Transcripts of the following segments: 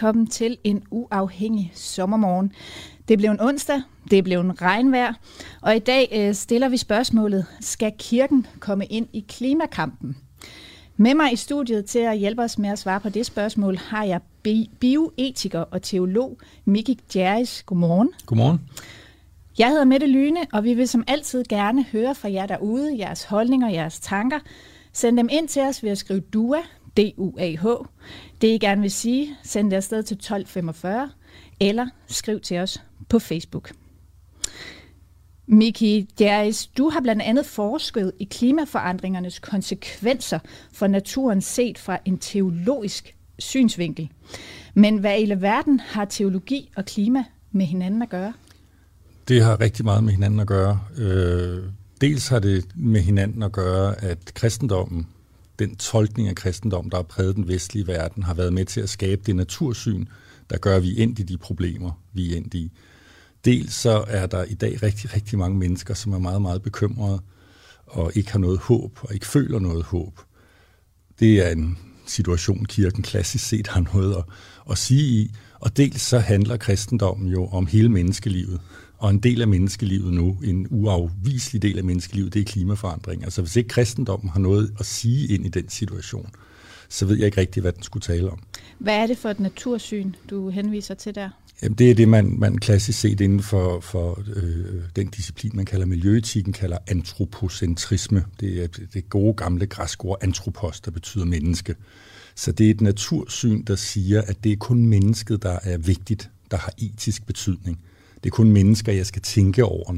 Velkommen til en uafhængig sommermorgen. Det blev en onsdag, det blev en regnvejr, og i dag øh, stiller vi spørgsmålet, skal kirken komme ind i klimakampen? Med mig i studiet til at hjælpe os med at svare på det spørgsmål har jeg bi- bioetiker og teolog Miki Djeris. Godmorgen. Godmorgen. Jeg hedder Mette Lyne, og vi vil som altid gerne høre fra jer derude, jeres holdninger, jeres tanker. Send dem ind til os ved at skrive DUA, DUAH. Det I gerne vil sige, send det afsted til 1245, eller skriv til os på Facebook. Miki Djeris, du har blandt andet forsket i klimaforandringernes konsekvenser for naturen set fra en teologisk synsvinkel. Men hvad i verden har teologi og klima med hinanden at gøre? Det har rigtig meget med hinanden at gøre. Øh, dels har det med hinanden at gøre, at kristendommen, den tolkning af kristendom, der har præget den vestlige verden, har været med til at skabe det natursyn, der gør, at vi er endt i de problemer, vi er endt i. Dels så er der i dag rigtig, rigtig mange mennesker, som er meget, meget bekymrede og ikke har noget håb og ikke føler noget håb. Det er en situation, kirken klassisk set har noget at, at sige i. Og dels så handler kristendommen jo om hele menneskelivet. Og en del af menneskelivet nu, en uafviselig del af menneskelivet, det er klimaforandring. Altså hvis ikke kristendommen har noget at sige ind i den situation, så ved jeg ikke rigtig, hvad den skulle tale om. Hvad er det for et natursyn, du henviser til der? Jamen, det er det, man, man klassisk set inden for, for øh, den disciplin, man kalder miljøetikken, kalder antropocentrisme. Det er det gode gamle græske ord antropos, der betyder menneske. Så det er et natursyn, der siger, at det er kun mennesket, der er vigtigt, der har etisk betydning. Det er kun mennesker, jeg skal tænke over,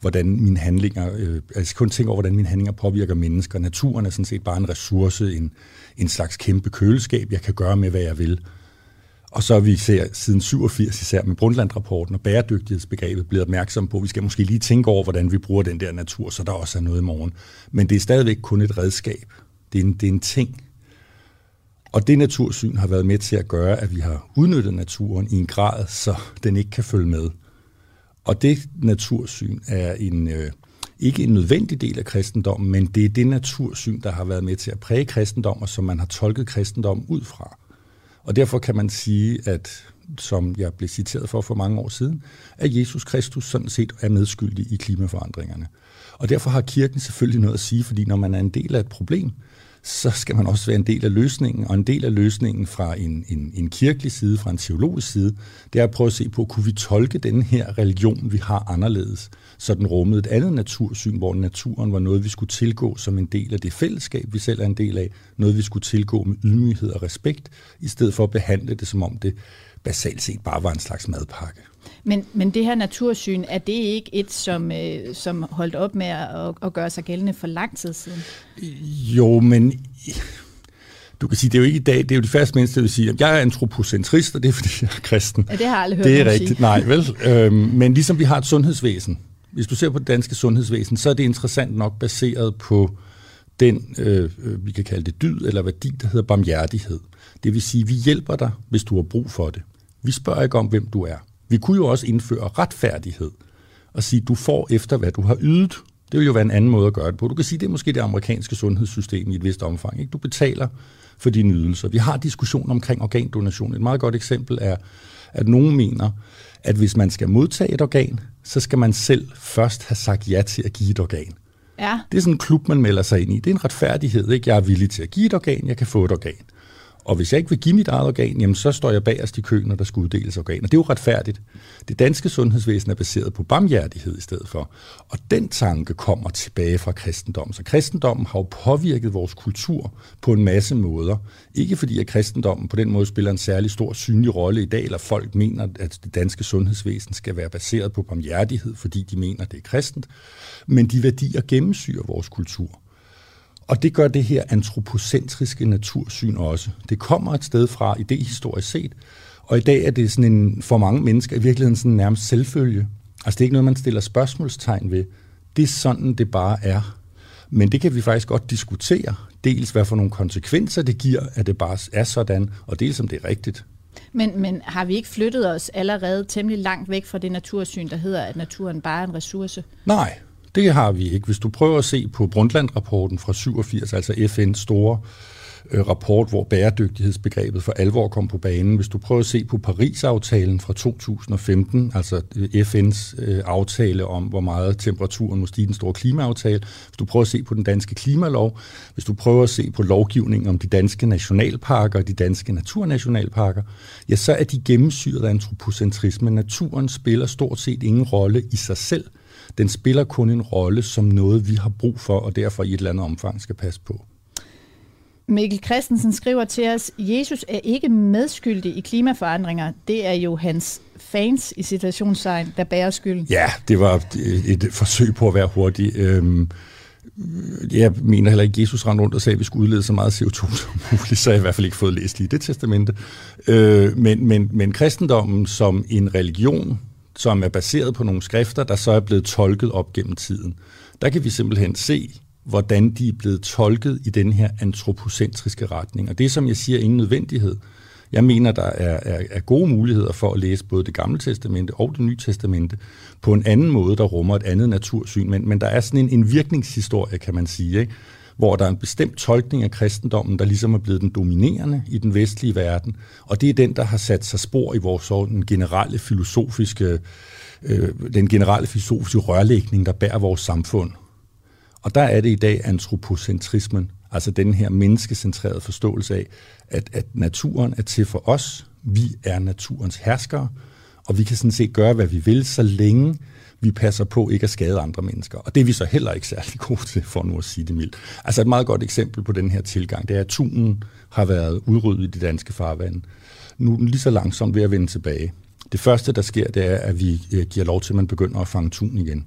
hvordan mine handlinger, øh, jeg skal kun tænke over, hvordan mine handlinger påvirker mennesker. Naturen er sådan set bare en ressource, en, en slags kæmpe køleskab, jeg kan gøre med, hvad jeg vil. Og så er vi ser, siden 87 især med Brundtland-rapporten og bæredygtighedsbegrebet blevet opmærksom på, at vi skal måske lige tænke over, hvordan vi bruger den der natur, så der også er noget i morgen. Men det er stadigvæk kun et redskab. Det er en, det er en ting. Og det natursyn har været med til at gøre, at vi har udnyttet naturen i en grad, så den ikke kan følge med. Og det natursyn er en, øh, ikke en nødvendig del af kristendommen, men det er det natursyn, der har været med til at præge kristendommen, og som man har tolket kristendommen ud fra. Og derfor kan man sige, at som jeg blev citeret for for mange år siden, at Jesus Kristus sådan set er medskyldig i klimaforandringerne. Og derfor har kirken selvfølgelig noget at sige, fordi når man er en del af et problem, så skal man også være en del af løsningen, og en del af løsningen fra en, en, en kirkelig side, fra en teologisk side, det er at prøve at se på, kunne vi tolke den her religion, vi har anderledes, så den rummede et andet natursyn, hvor naturen var noget, vi skulle tilgå som en del af det fællesskab, vi selv er en del af, noget, vi skulle tilgå med ydmyghed og respekt, i stedet for at behandle det, som om det basalt set bare var en slags madpakke. Men, men det her natursyn, er det ikke et, som, øh, som holdt op med at, at gøre sig gældende for lang tid siden? Jo, men du kan sige, det er jo ikke i dag, det er jo de færreste mennesker, der vil sige, at jeg er antropocentrist, og det er, fordi jeg er kristen. Ja, det har jeg aldrig hørt Det er rigtigt, sige. nej, vel? Øhm, men ligesom vi har et sundhedsvæsen, hvis du ser på det danske sundhedsvæsen, så er det interessant nok baseret på den, øh, vi kan kalde det dyd eller værdi, der hedder barmhjertighed. Det vil sige, vi hjælper dig, hvis du har brug for det. Vi spørger ikke om, hvem du er. Vi kunne jo også indføre retfærdighed og sige, du får efter, hvad du har ydet. Det vil jo være en anden måde at gøre det på. Du kan sige, det er måske det amerikanske sundhedssystem i et vist omfang. Ikke? Du betaler for dine ydelser. Vi har diskussion omkring organdonation. Et meget godt eksempel er, at nogen mener, at hvis man skal modtage et organ, så skal man selv først have sagt ja til at give et organ. Ja. Det er sådan en klub, man melder sig ind i. Det er en retfærdighed. Ikke? Jeg er villig til at give et organ, jeg kan få et organ. Og hvis jeg ikke vil give mit eget organ, jamen så står jeg bagerst i køen, når der skal uddeles organer. Det er jo retfærdigt. Det danske sundhedsvæsen er baseret på barmhjertighed i stedet for. Og den tanke kommer tilbage fra kristendommen. Så kristendommen har jo påvirket vores kultur på en masse måder. Ikke fordi, at kristendommen på den måde spiller en særlig stor synlig rolle i dag, eller folk mener, at det danske sundhedsvæsen skal være baseret på barmhjertighed, fordi de mener, at det er kristent. Men de værdier gennemsyrer vores kultur. Og det gør det her antropocentriske natursyn også. Det kommer et sted fra, i det historisk set, Og i dag er det sådan en, for mange mennesker i virkeligheden sådan nærmest selvfølge. Altså det er ikke noget, man stiller spørgsmålstegn ved. Det er sådan, det bare er. Men det kan vi faktisk godt diskutere. Dels hvad for nogle konsekvenser det giver, at det bare er sådan, og dels om det er rigtigt. Men, men har vi ikke flyttet os allerede temmelig langt væk fra det natursyn, der hedder, at naturen bare er en ressource? Nej, det har vi ikke. Hvis du prøver at se på Brundtland-rapporten fra 87, altså FN's store øh, rapport, hvor bæredygtighedsbegrebet for alvor kom på banen. Hvis du prøver at se på Paris-aftalen fra 2015, altså øh, FN's øh, aftale om, hvor meget temperaturen må stige, den store klimaaftale. Hvis du prøver at se på den danske klimalov, hvis du prøver at se på lovgivningen om de danske nationalparker og de danske naturnationalparker, ja, så er de gennemsyret af antropocentrisme. Naturen spiller stort set ingen rolle i sig selv. Den spiller kun en rolle som noget, vi har brug for, og derfor i et eller andet omfang skal passe på. Mikkel Christensen skriver til os, Jesus er ikke medskyldig i klimaforandringer. Det er jo hans fans i situationstegn, der bærer skylden. Ja, det var et forsøg på at være hurtig. Øhm, jeg mener heller ikke, at Jesus rendte rundt og sagde, at vi skulle udlede så meget CO2 som muligt, så jeg har i hvert fald ikke fået læst lige det testamente. Øh, men, men, men kristendommen som en religion, som er baseret på nogle skrifter, der så er blevet tolket op gennem tiden, der kan vi simpelthen se, hvordan de er blevet tolket i den her antropocentriske retning. Og det som jeg siger, ingen nødvendighed. Jeg mener, der er, er, er gode muligheder for at læse både det gamle testamente og det nye testamente på en anden måde, der rummer et andet natursyn. Men, men der er sådan en, en virkningshistorie, kan man sige, ikke? Hvor der er en bestemt tolkning af kristendommen, der ligesom er blevet den dominerende i den vestlige verden. Og det er den, der har sat sig spor i vores sådan generelle filosofiske, øh, den generelle filosofiske rørlægning, der bærer vores samfund. Og der er det i dag antropocentrismen, altså den her menneskecentrerede forståelse af, at, at naturen er til for os, vi er naturens herskere, og vi kan sådan set gøre, hvad vi vil, så længe vi passer på ikke at skade andre mennesker. Og det er vi så heller ikke særlig gode til, for nu at sige det mildt. Altså et meget godt eksempel på den her tilgang, det er, at tunen har været udryddet i de danske farvande. Nu er den lige så langsomt ved at vende tilbage. Det første, der sker, det er, at vi øh, giver lov til, at man begynder at fange tun igen.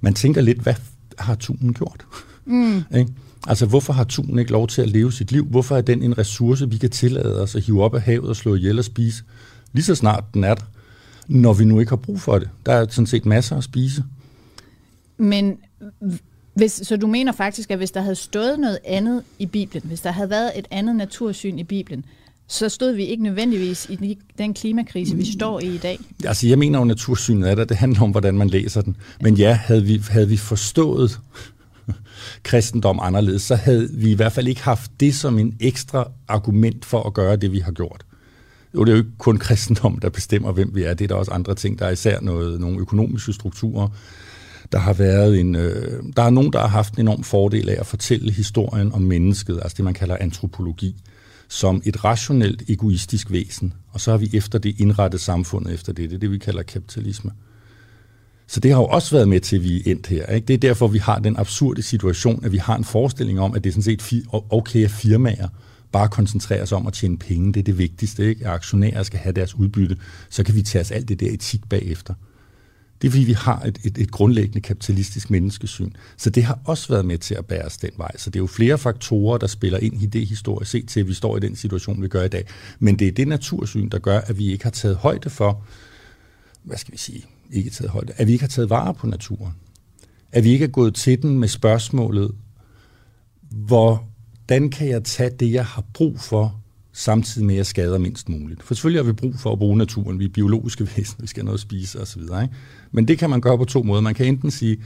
Man tænker lidt, hvad har tunen gjort? Mm. Altså, hvorfor har tunen ikke lov til at leve sit liv? Hvorfor er den en ressource, vi kan tillade os at hive op af havet og slå ihjel og spise? Lige så snart den er der, når vi nu ikke har brug for det. Der er sådan set masser at spise. Men hvis, så du mener faktisk, at hvis der havde stået noget andet i Bibelen, hvis der havde været et andet natursyn i Bibelen, så stod vi ikke nødvendigvis i den klimakrise, vi står i i dag. Altså, jeg mener jo, natursynet er der. Det handler om, hvordan man læser den. Men ja, havde vi, havde vi forstået kristendom anderledes, så havde vi i hvert fald ikke haft det som en ekstra argument for at gøre det, vi har gjort. Jo, det er jo ikke kun kristendom, der bestemmer, hvem vi er. Det er der også andre ting. Der er især noget, nogle økonomiske strukturer. Der har været en, øh, der er nogen, der har haft en enorm fordel af at fortælle historien om mennesket, altså det, man kalder antropologi som et rationelt, egoistisk væsen, og så har vi efter det indrettet samfundet efter det. Det er det, vi kalder kapitalisme. Så det har jo også været med til, at vi er endt her. Ikke? Det er derfor, vi har den absurde situation, at vi har en forestilling om, at det er sådan set okay, at firmaer bare koncentrere os om at tjene penge. Det er det vigtigste, ikke? at aktionærer skal have deres udbytte. Så kan vi tage os alt det der etik bagefter. Det er fordi, vi har et, et, et grundlæggende kapitalistisk menneskesyn. Så det har også været med til at bære os den vej. Så det er jo flere faktorer, der spiller ind i det historisk set til, at vi står i den situation, vi gør i dag. Men det er det natursyn, der gør, at vi ikke har taget højde for, hvad skal vi sige, ikke taget højde, at vi ikke har taget vare på naturen. At vi ikke er gået til den med spørgsmålet, hvor hvordan kan jeg tage det, jeg har brug for, samtidig med at jeg skader mindst muligt. For selvfølgelig har vi brug for at bruge naturen. Vi er biologiske væsener, vi skal have noget at spise osv. Ikke? Men det kan man gøre på to måder. Man kan enten sige,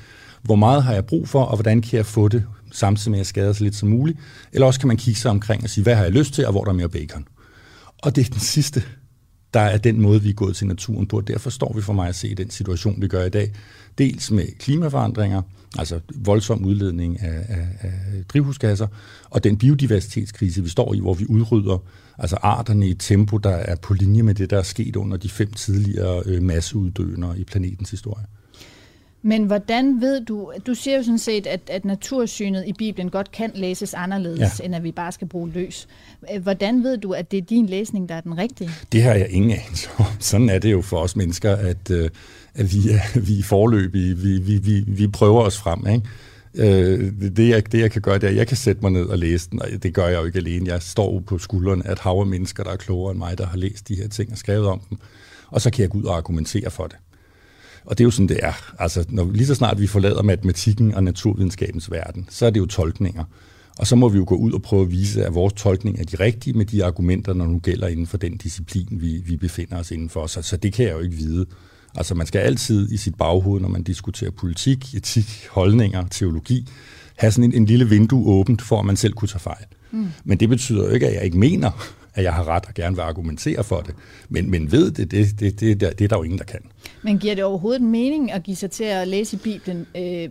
hvor meget har jeg brug for, og hvordan kan jeg få det, samtidig med at jeg skader så lidt som muligt. Eller også kan man kigge sig omkring og sige, hvad har jeg lyst til, og hvor der er mere bacon. Og det er den sidste, der er den måde, vi er gået til naturen på. Derfor står vi for mig at se den situation, vi gør i dag. Dels med klimaforandringer, altså voldsom udledning af, af, af drivhusgasser, og den biodiversitetskrise, vi står i, hvor vi udrydder altså arterne i et tempo, der er på linje med det, der er sket under de fem tidligere øh, i planetens historie. Men hvordan ved du, du siger jo sådan set, at, at natursynet i Bibelen godt kan læses anderledes, ja. end at vi bare skal bruge løs. Hvordan ved du, at det er din læsning, der er den rigtige? Det har jeg ingen anelse om. Sådan er det jo for os mennesker, at, øh, at vi, er, vi er forløbige, vi, vi, vi, vi prøver os frem. Ikke? Øh, det, jeg, det, jeg kan gøre, det er, at jeg kan sætte mig ned og læse den, og det gør jeg jo ikke alene. Jeg står på skuldrene af et hav af mennesker, der er klogere end mig, der har læst de her ting og skrevet om dem, og så kan jeg gå ud og argumentere for det. Og det er jo sådan, det er. Altså, når, lige så snart vi forlader matematikken og naturvidenskabens verden, så er det jo tolkninger. Og så må vi jo gå ud og prøve at vise, at vores tolkning er de rigtige med de argumenter, når nu gælder inden for den disciplin, vi, vi befinder os indenfor. Så, så det kan jeg jo ikke vide. Altså man skal altid i sit baghoved, når man diskuterer politik, etik, holdninger, teologi, have sådan en, en lille vindue åbent, for at man selv kunne tage fejl. Mm. Men det betyder jo ikke, at jeg ikke mener, at jeg har ret og gerne vil argumentere for det. Men, men ved det, det, det, det, det, er der jo ingen, der kan. Men giver det overhovedet mening at give sig til at læse i Bibelen, øh,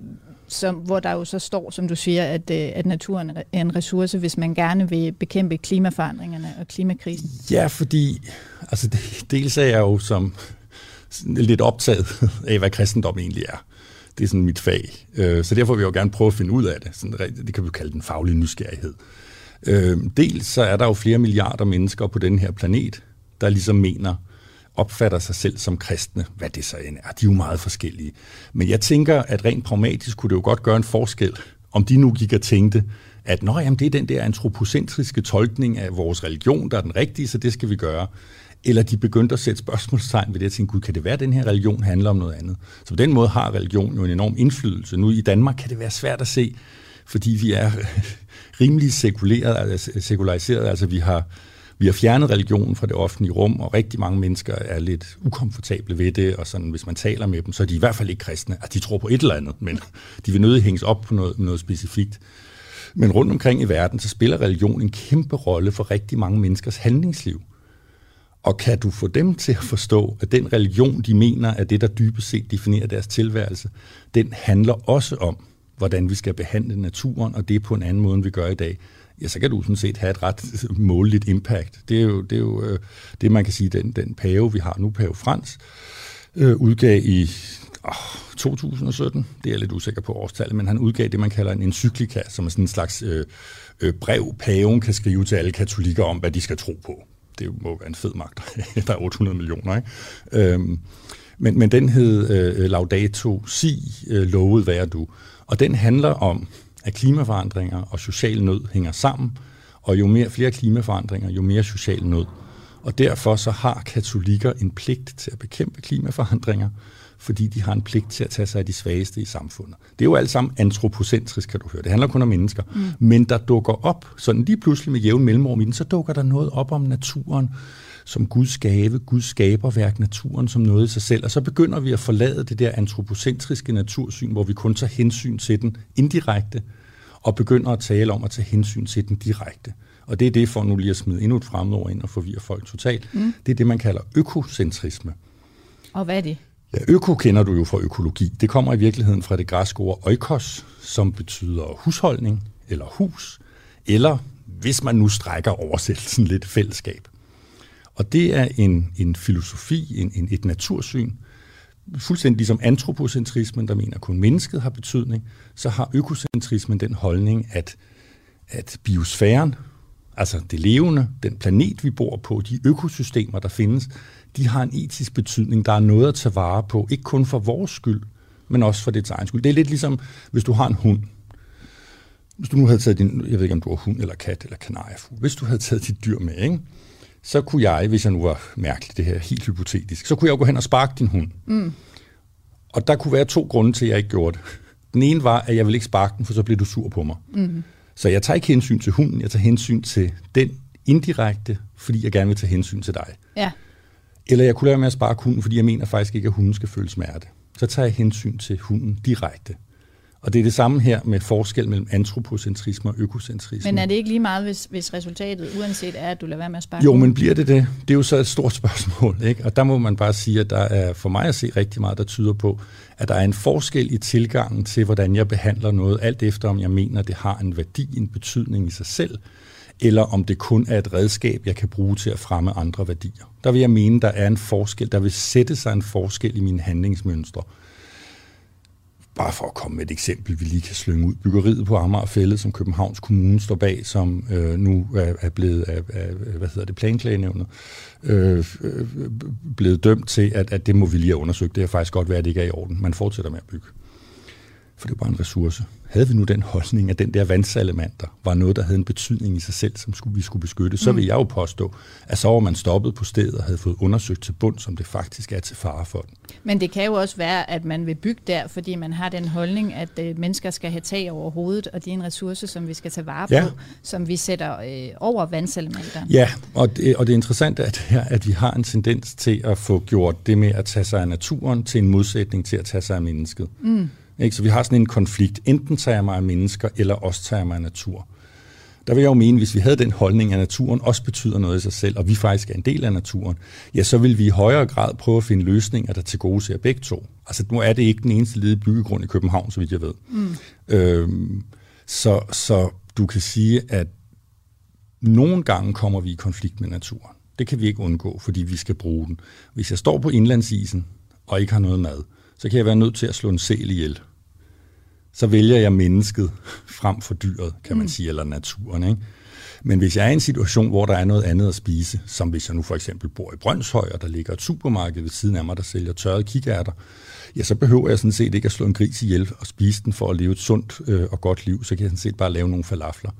som, hvor der jo så står, som du siger, at, øh, at naturen er en ressource, hvis man gerne vil bekæmpe klimaforandringerne og klimakrisen? Ja, fordi altså, dels er jeg jo som lidt optaget af, hvad kristendom egentlig er. Det er sådan mit fag. Øh, så derfor vil jeg jo gerne prøve at finde ud af det. Sådan, det kan vi kalde den faglige nysgerrighed. Øh, dels så er der jo flere milliarder mennesker på den her planet, der ligesom mener, opfatter sig selv som kristne, hvad det så end er. De er jo meget forskellige. Men jeg tænker, at rent pragmatisk kunne det jo godt gøre en forskel, om de nu gik og tænkte, at Nå, jamen, det er den der antropocentriske tolkning af vores religion, der er den rigtige, så det skal vi gøre. Eller de begyndte at sætte spørgsmålstegn ved det, og tænkte, gud, kan det være, at den her religion handler om noget andet? Så på den måde har religion jo en enorm indflydelse. Nu i Danmark kan det være svært at se, fordi vi er rimelig sekuleret, altså sekulariseret, altså vi har, vi har fjernet religionen fra det offentlige rum, og rigtig mange mennesker er lidt ukomfortable ved det, og sådan, hvis man taler med dem, så er de i hvert fald ikke kristne. Altså, de tror på et eller andet, men de vil nødig hænges op på noget, noget specifikt. Men rundt omkring i verden, så spiller religion en kæmpe rolle for rigtig mange menneskers handlingsliv. Og kan du få dem til at forstå, at den religion, de mener er det, der dybest set definerer deres tilværelse, den handler også om, hvordan vi skal behandle naturen, og det på en anden måde, end vi gør i dag, ja, så kan du sådan set have et ret måligt impact. Det er jo det, er jo, øh, det man kan sige, den, den pave, vi har nu, pave Frans, øh, udgav i oh, 2017, det er jeg lidt usikker på årstallet, men han udgav det, man kalder en encyklika, som er sådan en slags øh, øh, brev, paven kan skrive til alle katolikker om, hvad de skal tro på det må være en fed magt. der er 800 millioner, ikke? Øhm, men, men den hed øh, Laudato Si, øh, lovet være du. Og den handler om, at klimaforandringer og social nød hænger sammen, og jo mere flere klimaforandringer, jo mere social nød. Og derfor så har katolikker en pligt til at bekæmpe klimaforandringer, fordi de har en pligt til at tage sig af de svageste i samfundet. Det er jo alt sammen antropocentrisk, kan du høre. Det handler kun om mennesker. Mm. Men der dukker op, sådan lige pludselig med jævn mellemrum i den, så dukker der noget op om naturen, som Guds gave, Guds skaberværk, naturen som noget i sig selv. Og så begynder vi at forlade det der antropocentriske natursyn, hvor vi kun tager hensyn til den indirekte, og begynder at tale om at tage hensyn til den direkte. Og det er det, for nu lige at smide endnu et fremmedord ind og forvirre folk totalt. Mm. Det er det, man kalder økocentrisme. Og hvad er det? Ja, øko kender du jo fra økologi. Det kommer i virkeligheden fra det græske ord oikos, som betyder husholdning eller hus, eller hvis man nu strækker oversættelsen lidt fællesskab. Og det er en, en filosofi, en, en, et natursyn, fuldstændig ligesom antropocentrismen, der mener, at kun mennesket har betydning, så har økocentrismen den holdning, at, at biosfæren, altså det levende, den planet, vi bor på, de økosystemer, der findes, de har en etisk betydning. Der er noget at tage vare på, ikke kun for vores skyld, men også for det egen skyld. Det er lidt ligesom, hvis du har en hund. Hvis du nu havde taget din, jeg ved ikke om du har hund eller kat eller kanariefugl, hvis du havde taget dit dyr med, ikke? Så kunne jeg, hvis jeg nu var mærkelig, det her helt hypotetisk, så kunne jeg jo gå hen og sparke din hund. Mm. Og der kunne være to grunde til, at jeg ikke gjorde det. Den ene var, at jeg ville ikke sparke den, for så blev du sur på mig. Mm. Så jeg tager ikke hensyn til hunden, jeg tager hensyn til den indirekte, fordi jeg gerne vil tage hensyn til dig. Ja. Eller jeg kunne lade med at spare hunden, fordi jeg mener faktisk ikke, at hunden skal føle smerte. Så tager jeg hensyn til hunden direkte. Og det er det samme her med forskel mellem antropocentrisme og økocentrisme. Men er det ikke lige meget, hvis, hvis resultatet uanset er, at du lader være med at spare Jo, men bliver det det? Det er jo så et stort spørgsmål. Ikke? Og der må man bare sige, at der er for mig at se rigtig meget, der tyder på, at der er en forskel i tilgangen til, hvordan jeg behandler noget, alt efter om jeg mener, det har en værdi, en betydning i sig selv, eller om det kun er et redskab, jeg kan bruge til at fremme andre værdier. Der vil jeg mene, der er en forskel, der vil sætte sig en forskel i mine handlingsmønstre. Bare for at komme med et eksempel, vi lige kan slynge ud. Byggeriet på Amagerfællet, som Københavns Kommune står bag, som øh, nu er, er blevet af, af, hvad hedder det, planklagenævnet, øh, øh, blevet dømt til, at, at det må vi lige have undersøgt. Det er faktisk godt være, at det ikke er i orden. Man fortsætter med at bygge. For det er bare en ressource. Havde vi nu den holdning, at den der vandsalamander var noget, der havde en betydning i sig selv, som skulle, vi skulle beskytte, så vil mm. jeg jo påstå, at så var man stoppet på stedet og havde fået undersøgt til bund, som det faktisk er til fare for den. Men det kan jo også være, at man vil bygge der, fordi man har den holdning, at øh, mennesker skal have tag over hovedet, og det er en ressource, som vi skal tage vare på, ja. som vi sætter øh, over vandsalamanderen. Ja, og det, og det interessante er, at, her, at vi har en tendens til at få gjort det med at tage sig af naturen til en modsætning til at tage sig af mennesket. Mm. Ikke? Så vi har sådan en konflikt. Enten tager jeg mig af mennesker, eller også tager jeg mig af natur. Der vil jeg jo mene, hvis vi havde den holdning, at naturen også betyder noget i sig selv, og vi faktisk er en del af naturen, ja, så vil vi i højere grad prøve at finde løsninger, der til gode ser begge to. Altså nu er det ikke den eneste lille byggegrund i København, så vidt jeg ved. Mm. Øhm, så, så du kan sige, at nogle gange kommer vi i konflikt med naturen. Det kan vi ikke undgå, fordi vi skal bruge den. Hvis jeg står på indlandsisen og ikke har noget mad, så kan jeg være nødt til at slå en sæl ihjel så vælger jeg mennesket frem for dyret, kan man mm. sige, eller naturen. Ikke? Men hvis jeg er i en situation, hvor der er noget andet at spise, som hvis jeg nu for eksempel bor i Brøndshøj, og der ligger et supermarked ved siden af mig, der sælger tørrede kikærter, ja, så behøver jeg sådan set ikke at slå en gris ihjel og spise den for at leve et sundt øh, og godt liv. Så kan jeg sådan set bare lave nogle falafler.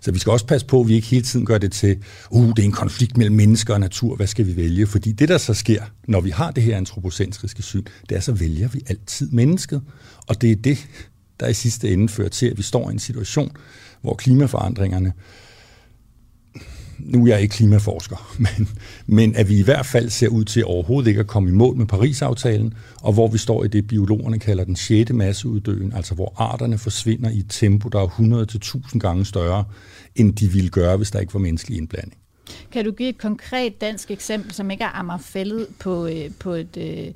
Så vi skal også passe på, at vi ikke hele tiden gør det til, uh, det er en konflikt mellem mennesker og natur, hvad skal vi vælge? Fordi det, der så sker, når vi har det her antropocentriske syn, det er, så vælger vi altid mennesket. Og det er det, der i sidste ende fører til, at vi står i en situation, hvor klimaforandringerne, nu er jeg ikke klimaforsker, men, men at vi i hvert fald ser ud til overhovedet ikke at komme i mål med Paris-aftalen, og hvor vi står i det, biologerne kalder den sjette masseuddøen, altså hvor arterne forsvinder i et tempo, der er 100-1000 gange større, end de ville gøre, hvis der ikke var menneskelig indblanding. Kan du give et konkret dansk eksempel, som ikke er Amagerfældet på, øh, på et... Øh,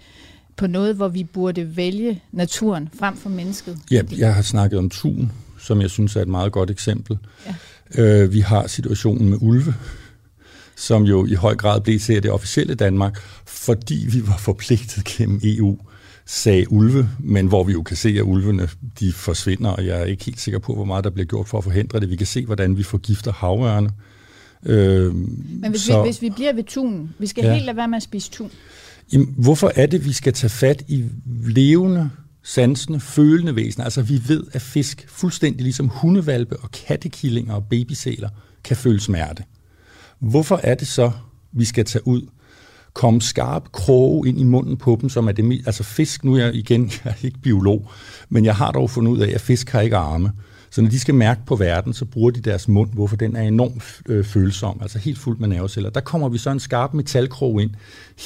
på noget, hvor vi burde vælge naturen frem for mennesket? Ja, jeg har snakket om tun, som jeg synes er et meget godt eksempel. Ja. Øh, vi har situationen med ulve, som jo i høj grad blev til det officielle Danmark, fordi vi var forpligtet gennem EU, sagde ulve, men hvor vi jo kan se, at ulvene de forsvinder, og jeg er ikke helt sikker på, hvor meget der bliver gjort for at forhindre det. Vi kan se, hvordan vi forgifter havørne. Øh, men hvis, så, vi, hvis vi bliver ved tun, vi skal ja. helt lade være med at spise tun. Jamen, hvorfor er det, vi skal tage fat i levende, sansende, følende væsener? Altså, vi ved, at fisk, fuldstændig ligesom hundevalpe og kattekillinger og babysæler, kan føle smerte. Hvorfor er det så, vi skal tage ud, komme skarp kroge ind i munden på dem, som er det Altså fisk, nu er jeg igen, jeg er ikke biolog, men jeg har dog fundet ud af, at fisk har ikke arme. Så når de skal mærke på verden, så bruger de deres mund, hvorfor den er enormt øh, følsom, altså helt fuldt med nerveceller. Der kommer vi så en skarp metalkrog ind,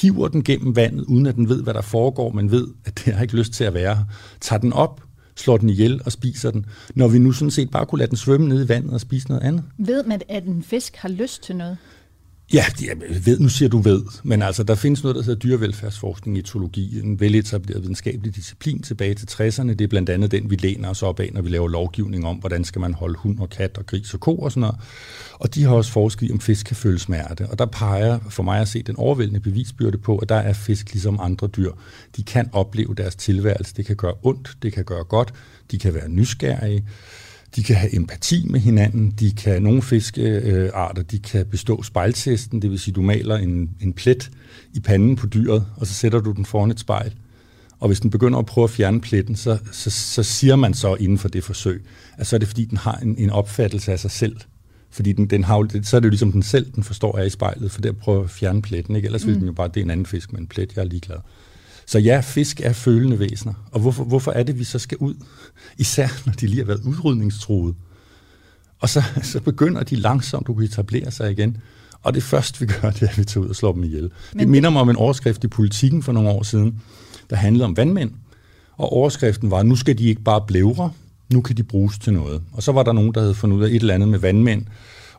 hiver den gennem vandet, uden at den ved, hvad der foregår, men ved, at det har ikke lyst til at være her. Tager den op, slår den ihjel og spiser den, når vi nu sådan set bare kunne lade den svømme ned i vandet og spise noget andet. Ved man, at en fisk har lyst til noget? Ja, jeg ved, nu siger du ved, men altså, der findes noget, der hedder dyrevelfærdsforskning i etologi, en veletableret videnskabelig disciplin tilbage til 60'erne. Det er blandt andet den, vi læner os op af, når vi laver lovgivning om, hvordan skal man holde hund og kat og gris og ko og sådan noget. Og de har også forsket i, om fisk kan føle smerte. Og der peger for mig at se den overvældende bevisbyrde på, at der er fisk ligesom andre dyr. De kan opleve deres tilværelse. Det kan gøre ondt, det kan gøre godt, de kan være nysgerrige. De kan have empati med hinanden. De kan, nogle fiskearter, de kan bestå spejltesten, det vil sige, du maler en, en plet i panden på dyret, og så sætter du den foran et spejl. Og hvis den begynder at prøve at fjerne pletten, så, så, så siger man så inden for det forsøg, at så er det fordi, den har en, en opfattelse af sig selv. Fordi den, den har, så er det jo ligesom den selv, den forstår er i spejlet, for det at prøve at fjerne pletten. Ikke? Ellers mm. vil den jo bare, det er en anden fisk med en plet, jeg er ligeglad. Så ja, fisk er følende væsener. Og hvorfor, hvorfor er det, vi så skal ud? Især når de lige har været udrydningstruede. Og så, så begynder de langsomt at kunne etablere sig igen. Og det første, vi gør, det er, at vi tager ud og slår dem ihjel. Men det minder mig om en overskrift i politikken for nogle år siden, der handlede om vandmænd. Og overskriften var, nu skal de ikke bare blævre, nu kan de bruges til noget. Og så var der nogen, der havde fundet ud af et eller andet med vandmænd,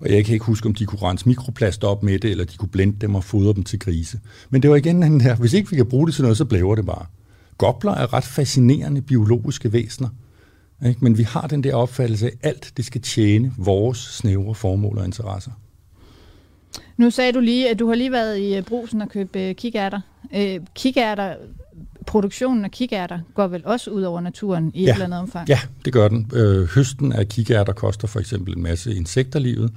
og jeg kan ikke huske, om de kunne rense mikroplaster op med det, eller de kunne blende dem og fodre dem til grise. Men det var igen den her, hvis ikke vi kan bruge det til noget, så blæver det bare. Gobler er ret fascinerende biologiske væsener. Ikke? Men vi har den der opfattelse af, at alt det skal tjene vores snævre formål og interesser. Nu sagde du lige, at du har lige været i brusen og købt øh, kikærter. Øh, kikærter, produktionen af kikærter går vel også ud over naturen i ja. et eller andet omfang? Ja, det gør den. Øh, høsten af kikærter koster for eksempel en masse insekterlivet.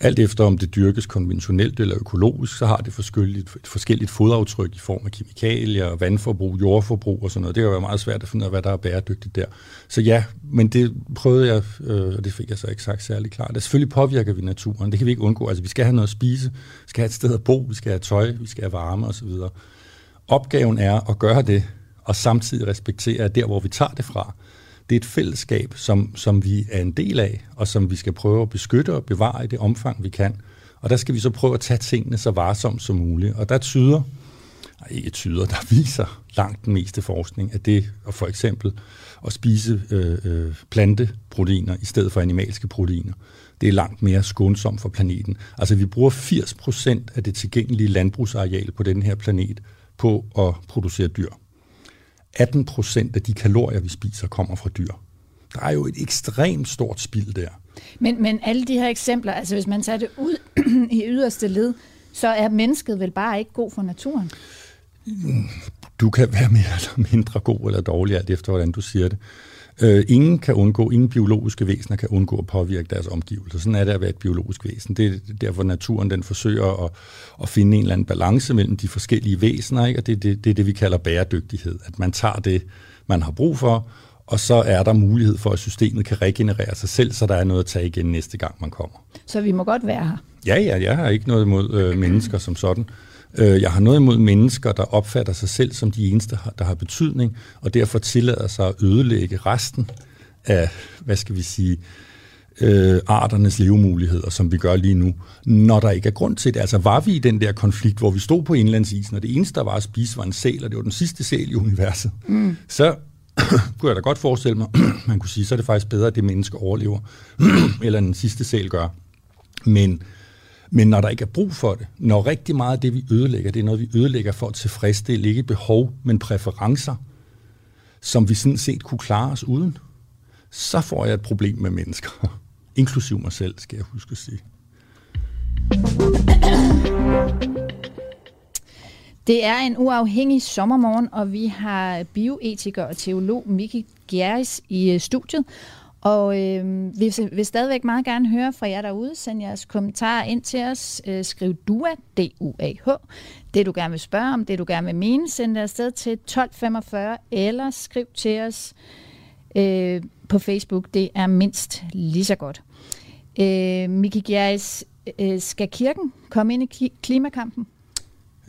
alt efter om det dyrkes konventionelt eller økologisk, så har det forskelligt, forskelligt fodaftryk i form af kemikalier, vandforbrug, jordforbrug og sådan noget. Det kan være meget svært at finde ud af, hvad der er bæredygtigt der. Så ja, men det prøvede jeg, øh, og det fik jeg så ikke sagt særlig klart. Det selvfølgelig påvirker vi naturen, det kan vi ikke undgå. Altså vi skal have noget at spise, vi skal have et sted at bo, vi skal have tøj, vi skal have varme osv. Opgaven er at gøre det, og samtidig respektere, at der, hvor vi tager det fra, det er et fællesskab, som, som vi er en del af, og som vi skal prøve at beskytte og bevare i det omfang, vi kan. Og der skal vi så prøve at tage tingene så varsomt som muligt. Og der tyder, nej, ikke tyder, der viser langt den meste forskning, at det og for eksempel at spise øh, øh, planteproteiner i stedet for animalske proteiner, det er langt mere skånsomt for planeten. Altså vi bruger 80% af det tilgængelige landbrugsareal på den her planet på at producere dyr. 18 procent af de kalorier, vi spiser, kommer fra dyr. Der er jo et ekstremt stort spild der. Men, men alle de her eksempler, altså hvis man tager det ud i yderste led, så er mennesket vel bare ikke god for naturen? Du kan være mere eller mindre god eller dårlig, alt efter hvordan du siger det. Øh, ingen kan undgå, ingen biologiske væsener kan undgå at påvirke deres omgivelser. Sådan er det at være et biologisk væsen. Det er derfor naturen den forsøger at, at finde en eller anden balance mellem de forskellige væsener, ikke? og det er det, det, det, vi kalder bæredygtighed. At man tager det, man har brug for, og så er der mulighed for, at systemet kan regenerere sig selv, så der er noget at tage igen næste gang, man kommer. Så vi må godt være her? Ja, ja, jeg har ikke noget imod øh, mennesker som sådan. Øh, jeg har noget imod mennesker, der opfatter sig selv som de eneste, der har betydning, og derfor tillader sig at ødelægge resten af, hvad skal vi sige, øh, arternes levemuligheder, som vi gør lige nu, når der ikke er grund til det. Altså var vi i den der konflikt, hvor vi stod på indlandsisen, og det eneste, der var at spise, var en sæl, og det var den sidste sæl i universet, mm. så kunne jeg da godt forestille mig, man kunne sige, så er det faktisk bedre, at det menneske overlever, eller den sidste sæl gør. Men men når der ikke er brug for det, når rigtig meget af det, vi ødelægger, det er noget, vi ødelægger for at tilfredsstille ikke behov, men præferencer, som vi sådan set kunne klare os uden, så får jeg et problem med mennesker. Inklusiv mig selv, skal jeg huske at sige. Det er en uafhængig sommermorgen, og vi har bioetiker og teolog Miki Gjeris i øh, studiet. Og øh, vi vil stadigvæk meget gerne høre fra jer derude. Send jeres kommentarer ind til os. Øh, skriv DUA, D-U-A-H. Det du gerne vil spørge om, det du gerne vil mene, send det afsted til 1245, eller skriv til os øh, på Facebook. Det er mindst lige så godt. Øh, Miki Gjerris, øh, skal kirken komme ind i klimakampen?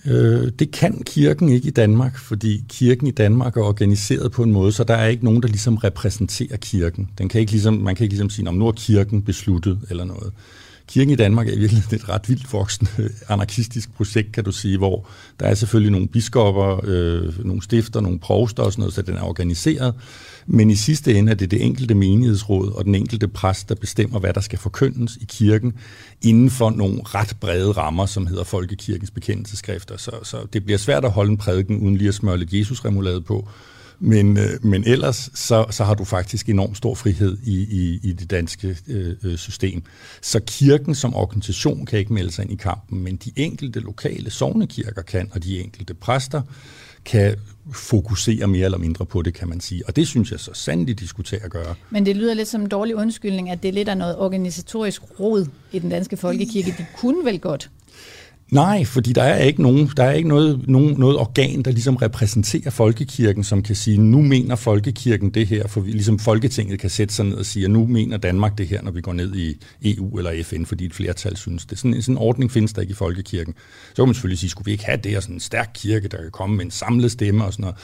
Øh, det kan kirken ikke i Danmark, fordi kirken i Danmark er organiseret på en måde, så der er ikke nogen, der ligesom repræsenterer kirken. Den kan ikke ligesom, man kan ikke ligesom sige, om nu er kirken besluttet eller noget. Kirken i Danmark er virkelig et ret vildt voksende anarkistisk projekt, kan du sige, hvor der er selvfølgelig nogle biskopper, øh, nogle stifter, nogle provster og sådan noget, så den er organiseret. Men i sidste ende er det det enkelte menighedsråd og den enkelte præst, der bestemmer, hvad der skal forkyndes i kirken, inden for nogle ret brede rammer, som hedder Folkekirkens bekendelseskrifter. Så, så det bliver svært at holde en prædiken uden lige at smøre lidt Jesus-remulade på. Men, øh, men ellers så, så har du faktisk enormt stor frihed i, i, i det danske øh, øh, system. Så kirken som organisation kan ikke melde sig ind i kampen, men de enkelte lokale sovnekirker kan, og de enkelte præster kan fokusere mere eller mindre på det, kan man sige. Og det synes jeg så sandt, diskuterer at gøre. Men det lyder lidt som en dårlig undskyldning, at det er lidt af noget organisatorisk rod i den danske folkekirke. De kunne vel godt Nej, fordi der er ikke, nogen, der er ikke noget, nogen, noget organ, der ligesom repræsenterer folkekirken, som kan sige, nu mener folkekirken det her, for vi, ligesom Folketinget kan sætte sig ned og sige, nu mener Danmark det her, når vi går ned i EU eller FN, fordi et flertal synes det. Sådan, sådan en ordning findes der ikke i folkekirken. Så kan man selvfølgelig sige, skulle vi ikke have det, og sådan en stærk kirke, der kan komme med en samlet stemme og sådan noget.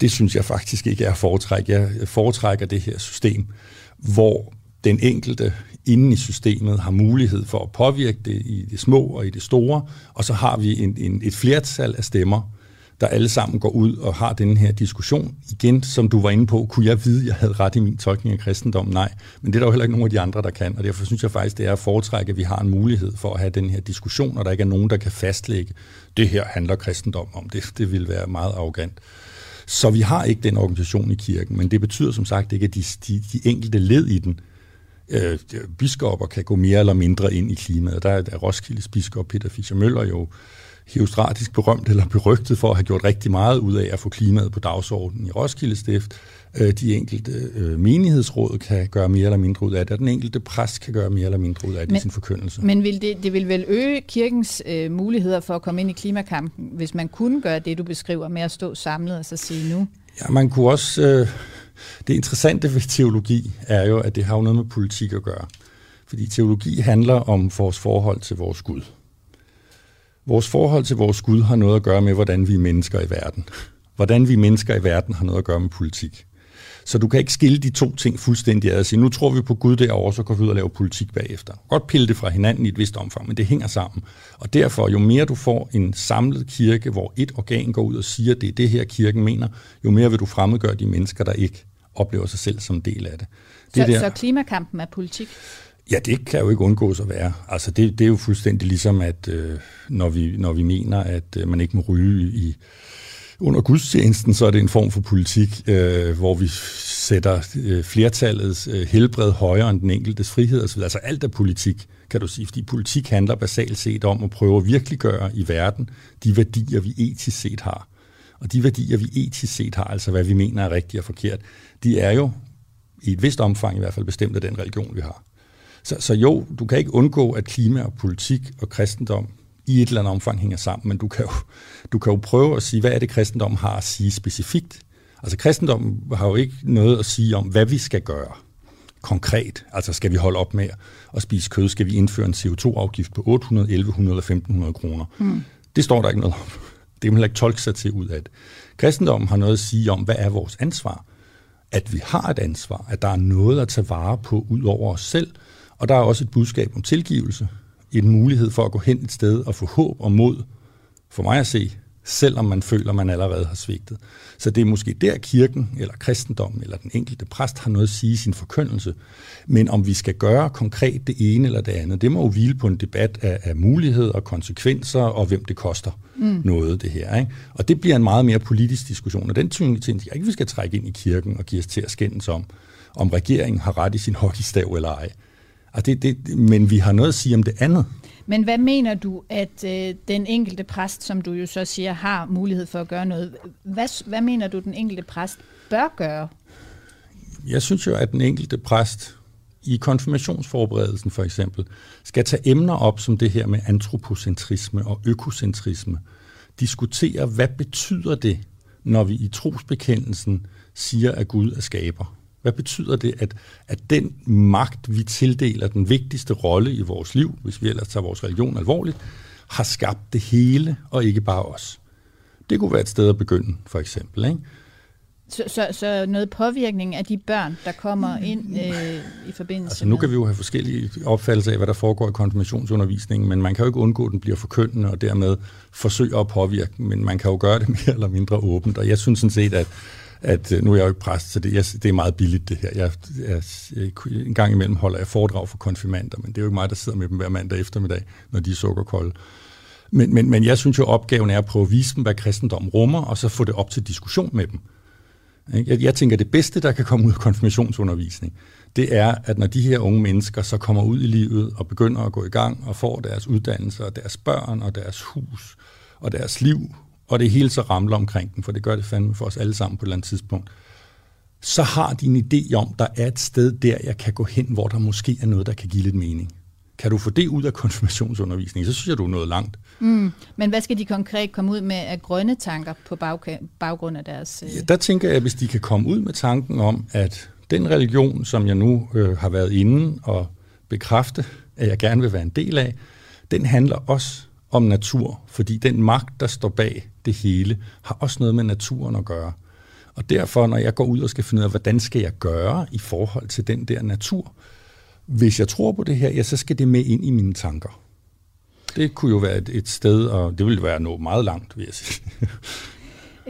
Det synes jeg faktisk ikke er at foretrække. Jeg foretrækker det her system, hvor den enkelte inde i systemet har mulighed for at påvirke det i det små og i det store, og så har vi en, en, et flertal af stemmer, der alle sammen går ud og har den her diskussion. Igen, som du var inde på, kunne jeg vide, at jeg havde ret i min tolkning af kristendom? Nej, men det er der jo heller ikke nogen af de andre, der kan, og derfor synes jeg faktisk, det er at foretrække, at vi har en mulighed for at have den her diskussion, og der ikke er nogen, der kan fastlægge, det her handler kristendom om. Det, det vil være meget arrogant. Så vi har ikke den organisation i kirken, men det betyder som sagt ikke, at de, de, de enkelte led i den øh, biskopper kan gå mere eller mindre ind i klimaet. Der er, der er Roskildes biskop Peter Fischer Møller jo heostratisk berømt eller berygtet for at have gjort rigtig meget ud af at få klimaet på dagsordenen i Roskilde Stift. Øh, de enkelte øh, menighedsråd kan gøre mere eller mindre ud af det, og den enkelte præst kan gøre mere eller mindre ud af det men, i sin forkyndelse. Men vil det, det vil vel øge kirkens øh, muligheder for at komme ind i klimakampen, hvis man kunne gøre det, du beskriver med at stå samlet og så sige nu? Ja, man kunne også... Øh, det interessante ved teologi er jo, at det har jo noget med politik at gøre. Fordi teologi handler om vores forhold til vores Gud. Vores forhold til vores Gud har noget at gøre med, hvordan vi er mennesker i verden. Hvordan vi mennesker i verden har noget at gøre med politik. Så du kan ikke skille de to ting fuldstændig ad og sige, nu tror vi på Gud derovre, så går vi ud og laver politik bagefter. Godt pille det fra hinanden i et vist omfang, men det hænger sammen. Og derfor, jo mere du får en samlet kirke, hvor et organ går ud og siger, det er det her, kirken mener, jo mere vil du fremmedgøre de mennesker, der ikke oplever sig selv som en del af det. det så, der, så klimakampen er politik? Ja, det kan jo ikke undgås at være. Altså det, det er jo fuldstændig ligesom, at øh, når, vi, når vi mener, at øh, man ikke må ryge i under gudstjenesten, så er det en form for politik, øh, hvor vi sætter øh, flertallets øh, helbred højere end den enkeltes frihed osv. Altså alt er politik, kan du sige, fordi politik handler basalt set om at prøve at virkeliggøre i verden de værdier, vi etisk set har. Og de værdier, vi etisk set har, altså hvad vi mener er rigtigt og forkert, de er jo i et vist omfang i hvert fald bestemt af den religion, vi har. Så, så jo, du kan ikke undgå, at klima og politik og kristendom i et eller andet omfang hænger sammen, men du kan, jo, du kan jo prøve at sige, hvad er det, kristendom har at sige specifikt? Altså kristendom har jo ikke noget at sige om, hvad vi skal gøre konkret. Altså skal vi holde op med at spise kød? Skal vi indføre en CO2-afgift på 800, 1100 eller 1500 kroner? Mm. Det står der ikke noget om. Det kan man ikke tolke sig til ud af det. Kristendommen har noget at sige om, hvad er vores ansvar? At vi har et ansvar, at der er noget at tage vare på ud over os selv, og der er også et budskab om tilgivelse, en mulighed for at gå hen et sted og få håb og mod, for mig at se, selvom man føler, man allerede har svigtet. Så det er måske der kirken, eller kristendommen, eller den enkelte præst har noget at sige i sin forkyndelse. Men om vi skal gøre konkret det ene eller det andet, det må jo hvile på en debat af, af muligheder, konsekvenser og hvem det koster mm. noget, det her. Ikke? Og det bliver en meget mere politisk diskussion, og den tyngde ting, jeg ikke, vi skal trække ind i kirken og give os til at skændes om, om regeringen har ret i sin hockeystav eller ej. Og det, det, men vi har noget at sige om det andet. Men hvad mener du, at øh, den enkelte præst, som du jo så siger, har mulighed for at gøre noget, hvad, hvad mener du, den enkelte præst bør gøre? Jeg synes jo, at den enkelte præst i konfirmationsforberedelsen for eksempel, skal tage emner op som det her med antropocentrisme og økocentrisme. Diskutere, hvad betyder det, når vi i trosbekendelsen siger, at Gud er skaber? Hvad betyder det, at, at den magt, vi tildeler den vigtigste rolle i vores liv, hvis vi ellers tager vores religion alvorligt, har skabt det hele, og ikke bare os? Det kunne være et sted at begynde, for eksempel. Ikke? Så, så, så noget påvirkning af de børn, der kommer ind øh, i forbindelse altså, nu kan vi jo have forskellige opfattelser af, hvad der foregår i konfirmationsundervisningen, men man kan jo ikke undgå, at den bliver forkyndende og dermed forsøge at påvirke, men man kan jo gøre det mere eller mindre åbent. Og jeg synes sådan set, at at øh, nu er jeg jo ikke præst, så det, jeg, det er meget billigt det her. Jeg, jeg, jeg, en gang imellem holder jeg foredrag for konfirmander, men det er jo ikke mig, der sidder med dem hver mandag eftermiddag, når de er sukkerkolde. Men, men, men jeg synes jo, opgaven er at prøve at vise dem, hvad kristendom rummer, og så få det op til diskussion med dem. Jeg, jeg tænker, det bedste, der kan komme ud af konfirmationsundervisning, det er, at når de her unge mennesker så kommer ud i livet og begynder at gå i gang og får deres uddannelse og deres børn og deres hus og deres liv og det hele så ramler omkring den, for det gør det fandme for os alle sammen på et eller andet tidspunkt, så har de en idé om, der er et sted der, jeg kan gå hen, hvor der måske er noget, der kan give lidt mening. Kan du få det ud af konfirmationsundervisningen, så synes jeg, du er nået langt. Mm. Men hvad skal de konkret komme ud med af grønne tanker på baggrund af deres... Øh... Ja, der tænker jeg, hvis de kan komme ud med tanken om, at den religion, som jeg nu øh, har været inde og bekræfte, at jeg gerne vil være en del af, den handler også om natur, fordi den magt, der står bag det hele, har også noget med naturen at gøre. Og derfor, når jeg går ud og skal finde ud af, hvordan skal jeg gøre i forhold til den der natur, hvis jeg tror på det her, ja, så skal det med ind i mine tanker. Det kunne jo være et, et sted, og det ville være noget meget langt, vil jeg sige.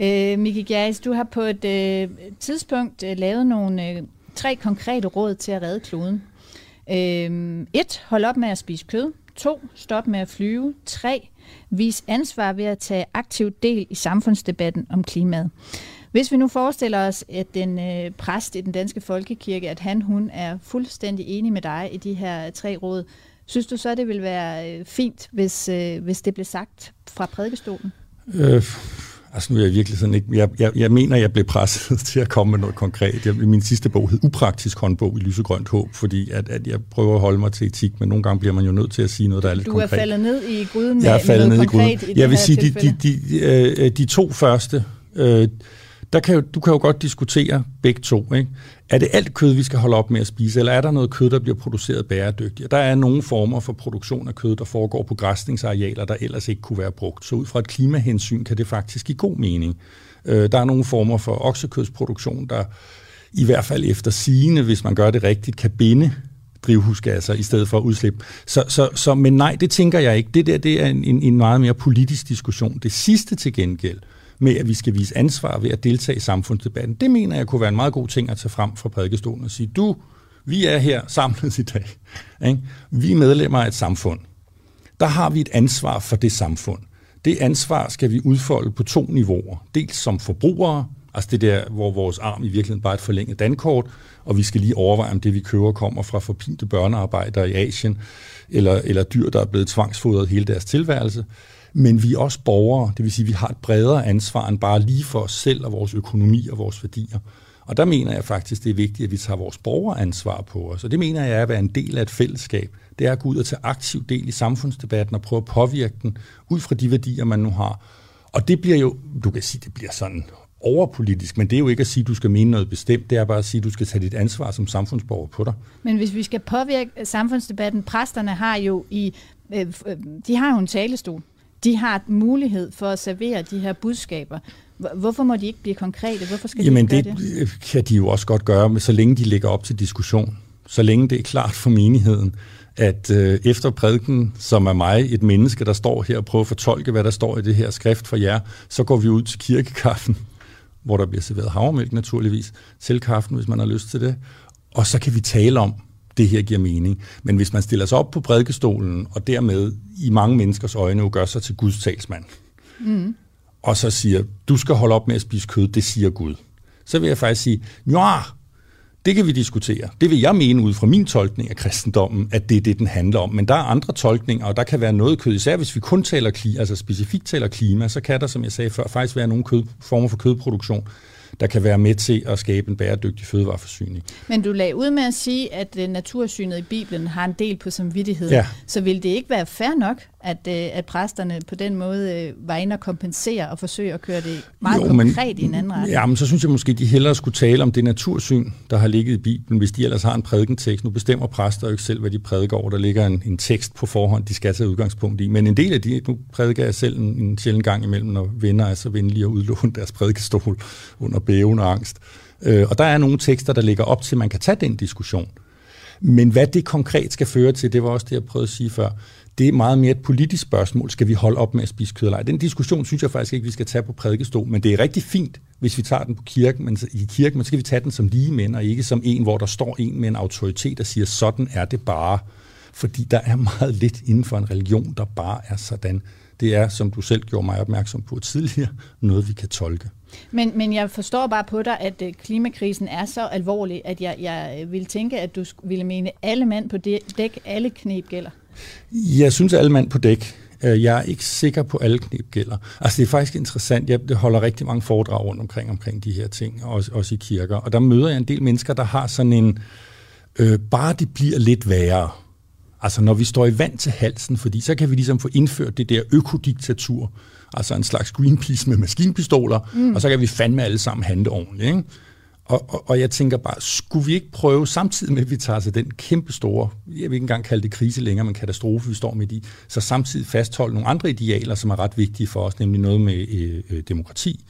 øh, Miki Gjerris, du har på et øh, tidspunkt øh, lavet nogle øh, tre konkrete råd til at redde kloden. Øh, et, hold op med at spise kød. 2. Stop med at flyve. 3. Vis ansvar ved at tage aktiv del i samfundsdebatten om klimaet. Hvis vi nu forestiller os, at den øh, præst i den danske folkekirke, at han, hun er fuldstændig enig med dig i de her tre råd, Synes du så, det vil være øh, fint, hvis, øh, hvis det blev sagt fra prædikestolen? Øh, altså nu er jeg virkelig sådan ikke... Jeg, jeg, jeg mener, jeg blev presset til at komme med noget konkret. Jeg, min sidste bog hed Upraktisk håndbog i lysegrønt håb, fordi at, at jeg prøver at holde mig til etik, men nogle gange bliver man jo nødt til at sige noget, der er lidt du konkret. Du er faldet ned i gryden med jeg er faldet noget ned konkret i, gryden. i Jeg vil sige, de, de, de, de, øh, de to første... Øh, der kan jo, du kan jo godt diskutere begge to. Ikke? Er det alt kød, vi skal holde op med at spise, eller er der noget kød, der bliver produceret bæredygtigt? Der er nogle former for produktion af kød, der foregår på græsningsarealer, der ellers ikke kunne være brugt. Så ud fra et klimahensyn kan det faktisk give god mening. Øh, der er nogle former for oksekødsproduktion, der i hvert fald efter sigende, hvis man gør det rigtigt, kan binde drivhusgasser i stedet for at udslippe. Så, så, så, men nej, det tænker jeg ikke. Det der det er en, en, en meget mere politisk diskussion. Det sidste til gengæld, med, at vi skal vise ansvar ved at deltage i samfundsdebatten. Det mener jeg kunne være en meget god ting at tage frem fra prædikestolen og sige, du, vi er her samlet i dag. Ikke? Vi er medlemmer af et samfund. Der har vi et ansvar for det samfund. Det ansvar skal vi udfolde på to niveauer. Dels som forbrugere, altså det der, hvor vores arm i virkeligheden bare er et forlænget dankort, og vi skal lige overveje, om det vi køber kommer fra forpinte børnearbejdere i Asien, eller, eller dyr, der er blevet tvangsfodret hele deres tilværelse men vi er også borgere, det vil sige, at vi har et bredere ansvar end bare lige for os selv og vores økonomi og vores værdier. Og der mener jeg faktisk, det er vigtigt, at vi tager vores borgeransvar på os. Og det mener jeg er at være en del af et fællesskab. Det er at gå ud og tage aktiv del i samfundsdebatten og prøve at påvirke den ud fra de værdier, man nu har. Og det bliver jo, du kan sige, det bliver sådan overpolitisk, men det er jo ikke at sige, at du skal mene noget bestemt, det er bare at sige, at du skal tage dit ansvar som samfundsborger på dig. Men hvis vi skal påvirke samfundsdebatten, præsterne har jo i, øh, øh de har jo en talestol de har mulighed for at servere de her budskaber. Hvorfor må de ikke blive konkrete? Hvorfor skal Jamen, de det, det kan de jo også godt gøre, så længe de ligger op til diskussion. Så længe det er klart for menigheden, at øh, efter prædiken, som er mig, et menneske, der står her og prøver at fortolke, hvad der står i det her skrift for jer, så går vi ud til kirkekaffen, hvor der bliver serveret havremælk naturligvis, til kaffen, hvis man har lyst til det. Og så kan vi tale om, det her giver mening. Men hvis man stiller sig op på prædikestolen, og dermed i mange menneskers øjne jo gør sig til Guds talsmand, mm. og så siger, du skal holde op med at spise kød, det siger Gud, så vil jeg faktisk sige, ja, det kan vi diskutere. Det vil jeg mene ud fra min tolkning af kristendommen, at det er det, den handler om. Men der er andre tolkninger, og der kan være noget kød. Især hvis vi kun taler klima, altså specifikt taler klima, så kan der, som jeg sagde før, faktisk være nogle kød, former for kødproduktion, der kan være med til at skabe en bæredygtig fødevareforsyning. Men du lagde ud med at sige, at øh, natursynet i Bibelen har en del på samvittigheden. Ja. Så vil det ikke være fair nok, at, øh, at præsterne på den måde øh, var inde og kompensere og forsøge at køre det meget jo, konkret men, i en anden retning? Ja, men så synes jeg måske, de hellere skulle tale om det natursyn, der har ligget i Bibelen, hvis de ellers har en prædikentekst. Nu bestemmer præster jo ikke selv, hvad de prædiker over. Der ligger en, en tekst på forhånd, de skal tage udgangspunkt i. Men en del af de, nu prædiker jeg selv en, en sjældent gang imellem, når venner er så venlige at udlåne deres prædikestol under bæven og angst. Øh, og der er nogle tekster, der ligger op til, at man kan tage den diskussion. Men hvad det konkret skal føre til, det var også det, jeg prøvede at sige før, det er meget mere et politisk spørgsmål. Skal vi holde op med at spise kød eller ej? Den diskussion synes jeg faktisk ikke, vi skal tage på prædikestol, men det er rigtig fint, hvis vi tager den på kirken, men i kirken, men skal vi tage den som lige mænd, og ikke som en, hvor der står en med en autoritet, der siger, sådan er det bare. Fordi der er meget lidt inden for en religion, der bare er sådan. Det er, som du selv gjorde mig opmærksom på tidligere, noget vi kan tolke. Men, men jeg forstår bare på dig, at øh, klimakrisen er så alvorlig, at jeg, jeg øh, vil tænke, at du ville mene, alle mand på dæk, alle knep gælder. Jeg synes, alle mand på dæk. Øh, jeg er ikke sikker på, at alle knep gælder. Altså, det er faktisk interessant. Jeg holder rigtig mange foredrag rundt omkring, omkring de her ting, også, også i kirker. Og der møder jeg en del mennesker, der har sådan en, øh, bare det bliver lidt værre. Altså, når vi står i vand til halsen, fordi så kan vi ligesom få indført det der økodiktatur, altså en slags Greenpeace med maskinpistoler, mm. og så kan vi fandme alle sammen handle ordentligt. Ikke? Og, og, og jeg tænker bare, skulle vi ikke prøve, samtidig med at vi tager sig den kæmpe store, jeg vil ikke engang kalde det krise længere, men katastrofe, vi står midt i, så samtidig fastholde nogle andre idealer, som er ret vigtige for os, nemlig noget med øh, øh, demokrati,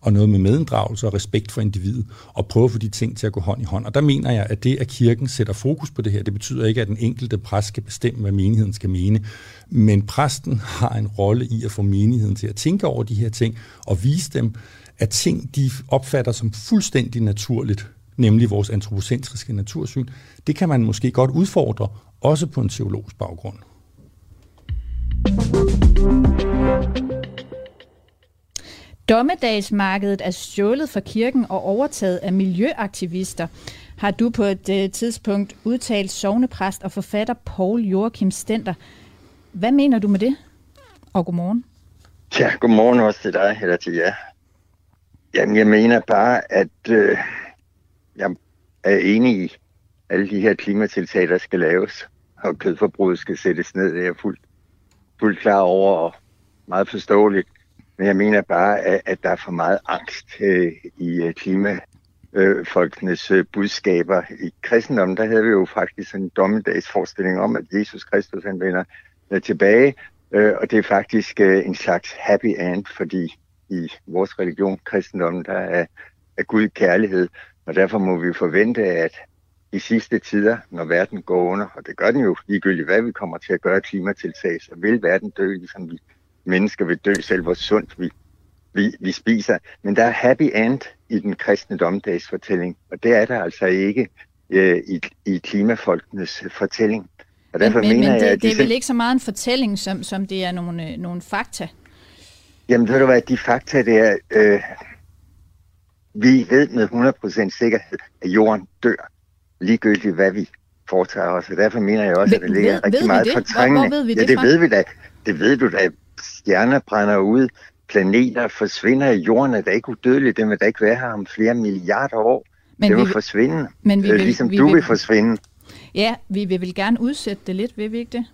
og noget med medinddragelse og respekt for individet, og prøve at få de ting til at gå hånd i hånd. Og der mener jeg, at det, at kirken sætter fokus på det her, det betyder ikke, at den enkelte præst skal bestemme, hvad menigheden skal mene, men præsten har en rolle i at få menigheden til at tænke over de her ting, og vise dem, at ting, de opfatter som fuldstændig naturligt, nemlig vores antropocentriske natursyn, det kan man måske godt udfordre, også på en teologisk baggrund. Dommedagsmarkedet er stjålet fra kirken og overtaget af miljøaktivister. har du på et uh, tidspunkt udtalt sovnepræst og forfatter Paul Joachim Stenter. Hvad mener du med det? Og godmorgen. Ja, godmorgen også til dig, eller til jer. Jamen, jeg mener bare, at øh, jeg er enig i alle de her klimatiltag, der skal laves, og kødforbruget skal sættes ned. Det er jeg fuldt, fuldt klar over og meget forståeligt. Men jeg mener bare, at, at der er for meget angst øh, i øh, klimafolkenes øh, budskaber. I kristendommen, der havde vi jo faktisk en dommedagsforestilling om, at Jesus Kristus han vender øh, tilbage, øh, og det er faktisk øh, en slags happy end, fordi i vores religion, kristendommen, der er, er Gud kærlighed, og derfor må vi forvente, at i sidste tider, når verden går under, og det gør den jo ligegyldigt, hvad vi kommer til at gøre klimatiltag, så vil verden dø, ligesom vi mennesker vil dø, selv hvor sundt vi, vi, vi spiser. Men der er happy end i den kristne domdagsfortælling, og det er der altså ikke øh, i, i klimafolkenes fortælling. Og derfor men, men, mener men det, jeg, at det er vel ikke så meget en fortælling, som, som det er nogle, øh, nogle fakta? Jamen ved du hvad, de fakta der, øh, vi ved med 100% sikkerhed, at jorden dør, ligegyldigt hvad vi foretager os. Og derfor mener jeg også, at det ligger ved, rigtig ved meget fortrængende. Hvor, hvor ved vi det ja, det fra? ved vi da. Det ved du da. Stjerner brænder ud, planeter forsvinder jorden, er da ikke udødeligt. Det vil da ikke være her om flere milliarder år. Men det vil vi, forsvinde, men vi øh, vil, ligesom vi du vil, vil forsvinde. Ja, vi vil vel gerne udsætte det lidt, vil vi ikke det?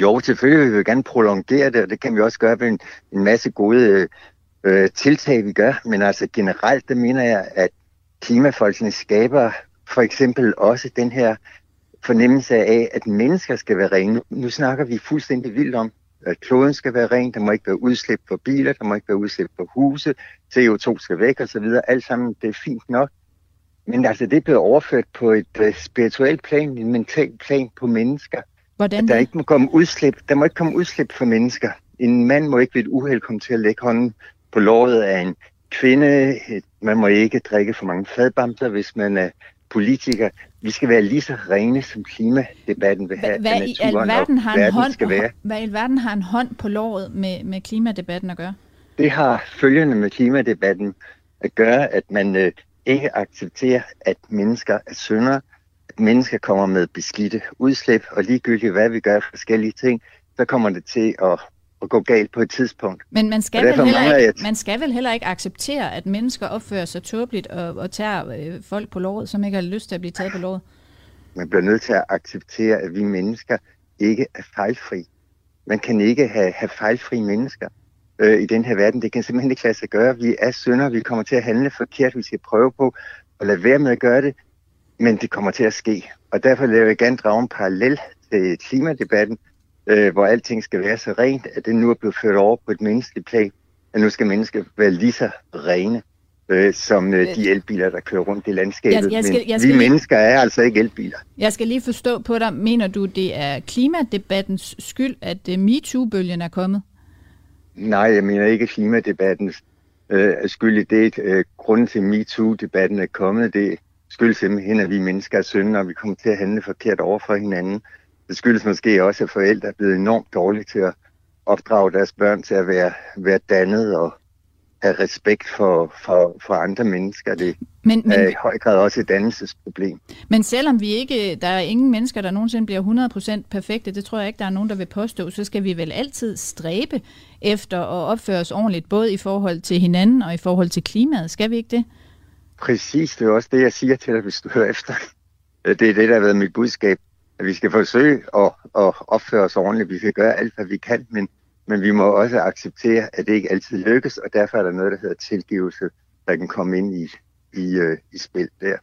Jo, selvfølgelig vil vi gerne prolongere det, og det kan vi også gøre ved en, en masse gode øh, tiltag, vi gør. Men altså generelt, det mener jeg, at klimafolkene skaber for eksempel også den her fornemmelse af, at mennesker skal være rene. Nu snakker vi fuldstændig vildt om, at kloden skal være ren, der må ikke være udslip for biler, der må ikke være udslip for huse, CO2 skal væk osv. Alt sammen, det er fint nok. Men altså, det er blevet overført på et uh, spirituelt plan, en mental plan på mennesker. Hvordan at der ikke må komme udslip. Der må ikke komme udslip for mennesker. En mand må ikke ved et uheld komme til at lægge hånden på låret af en kvinde. Man må ikke drikke for mange fadbamser, hvis man er politiker. Vi skal være lige så rene, som klimadebatten vil have. Hvad i alverden har, en hånd, skal være. hvad i alverden har en hånd på låret med, med klimadebatten at gøre? Det har følgende med klimadebatten at gøre, at man øh, ikke accepterer, at mennesker er syndere, mennesker kommer med beskidte udslip, og ligegyldigt hvad vi gør forskellige ting, så kommer det til at, at gå galt på et tidspunkt. Men man skal, vel heller ikke, man skal vel heller ikke acceptere, at mennesker opfører sig tåbeligt og, og tager øh, folk på låret, som ikke har lyst til at blive taget på låret? Man bliver nødt til at acceptere, at vi mennesker ikke er fejlfri. Man kan ikke have, have fejlfri mennesker øh, i den her verden. Det kan simpelthen ikke lade sig gøre. Vi er synder, vi kommer til at handle forkert, vi skal prøve på at lade være med at gøre det, men det kommer til at ske. Og derfor vil jeg gerne drage en parallel til klimadebatten, øh, hvor alting skal være så rent, at det nu er blevet ført over på et menneskeligt plan, at nu skal mennesker være lige så rene øh, som øh, de elbiler, der kører rundt i landskabet. Jeg, jeg skal, jeg skal Men vi lige, mennesker er altså ikke elbiler. Jeg skal lige forstå på dig. Mener du, det er klimadebattens skyld, at uh, MeToo-bølgen er kommet? Nej, jeg mener ikke klimadebattens øh, skyld det. Øh, grunden til MeToo-debatten er kommet, det skyldes simpelthen, at vi mennesker er syndere, og vi kommer til at handle forkert over for hinanden. Det skyldes måske også, at forældre er blevet enormt dårlige til at opdrage deres børn til at være, være dannet og have respekt for, for, for andre mennesker. Det men, men, er i høj grad også et dannelsesproblem. Men selvom vi ikke, der er ingen mennesker, der nogensinde bliver 100% perfekte, det tror jeg ikke, der er nogen, der vil påstå, så skal vi vel altid stræbe efter at opføre os ordentligt, både i forhold til hinanden og i forhold til klimaet. Skal vi ikke det? Præcis, det er også det, jeg siger til dig, hvis du hører efter. Det er det, der har været mit budskab. At vi skal forsøge at, at opføre os ordentligt. Vi skal gøre alt, hvad vi kan, men men vi må også acceptere, at det ikke altid lykkes, og derfor er der noget, der hedder tilgivelse, der kan komme ind i, i, øh, i spil der.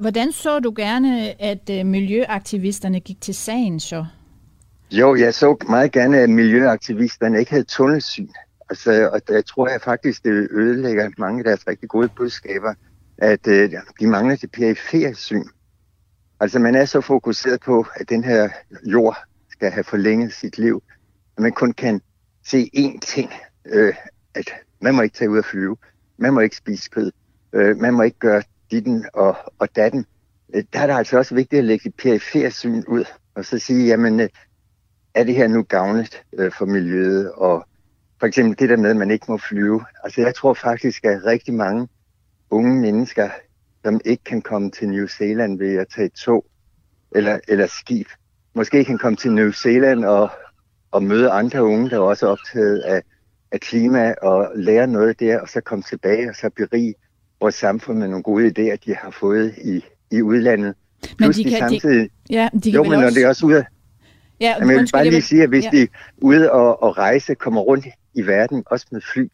Hvordan så du gerne, at øh, miljøaktivisterne gik til sagen så? Jo, jeg så meget gerne, at miljøaktivisterne ikke havde tunnelsyn. Altså, og jeg tror jeg faktisk, det ødelægger mange af deres rigtig gode budskaber, at øh, de mangler det perifere syn. Altså, man er så fokuseret på, at den her jord skal have forlænget sit liv, at man kun kan se én ting, øh, at man må ikke tage ud og flyve, man må ikke spise kød, øh, man må ikke gøre ditten og, og datten. Øh, der er det altså også vigtigt at lægge det perifert syn ud, og så sige, jamen, øh, er det her nu gavnligt øh, for miljøet, og for eksempel det der med, at man ikke må flyve. Altså jeg tror faktisk, at rigtig mange unge mennesker som ikke kan komme til New Zealand ved at tage tog eller, eller skib. Måske kan komme til New Zealand og, og møde andre unge, der er også optaget af, af klima og lære noget der, og så komme tilbage og så berige vores samfund med nogle gode idéer, de har fået i, i udlandet. Men de kan, samtidig, de, ja, de kan jo, men når også... det er også ude Ja, Jamen, jeg vil bare lige sige, at hvis ja. de ude og, og rejse kommer rundt i verden, også med fly,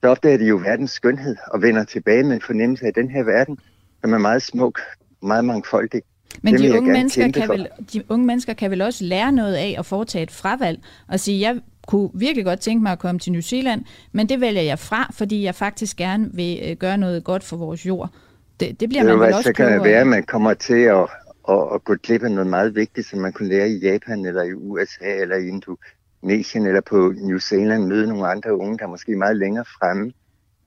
så opdager de jo verdens skønhed og vender tilbage med en fornemmelse af den her verden, som er meget smuk, meget mangfoldig. Men de unge, mennesker kan vel, de unge mennesker kan vel også lære noget af at foretage et fravalg og sige, jeg kunne virkelig godt tænke mig at komme til New Zealand, men det vælger jeg fra, fordi jeg faktisk gerne vil øh, gøre noget godt for vores jord. Det, det bliver det man vel også Så kan det være, at man kommer til at, og, og gå glip af noget meget vigtigt, som man kunne lære i Japan, eller i USA, eller i Indonesien, eller på New Zealand, møde nogle andre unge, der er måske meget længere fremme.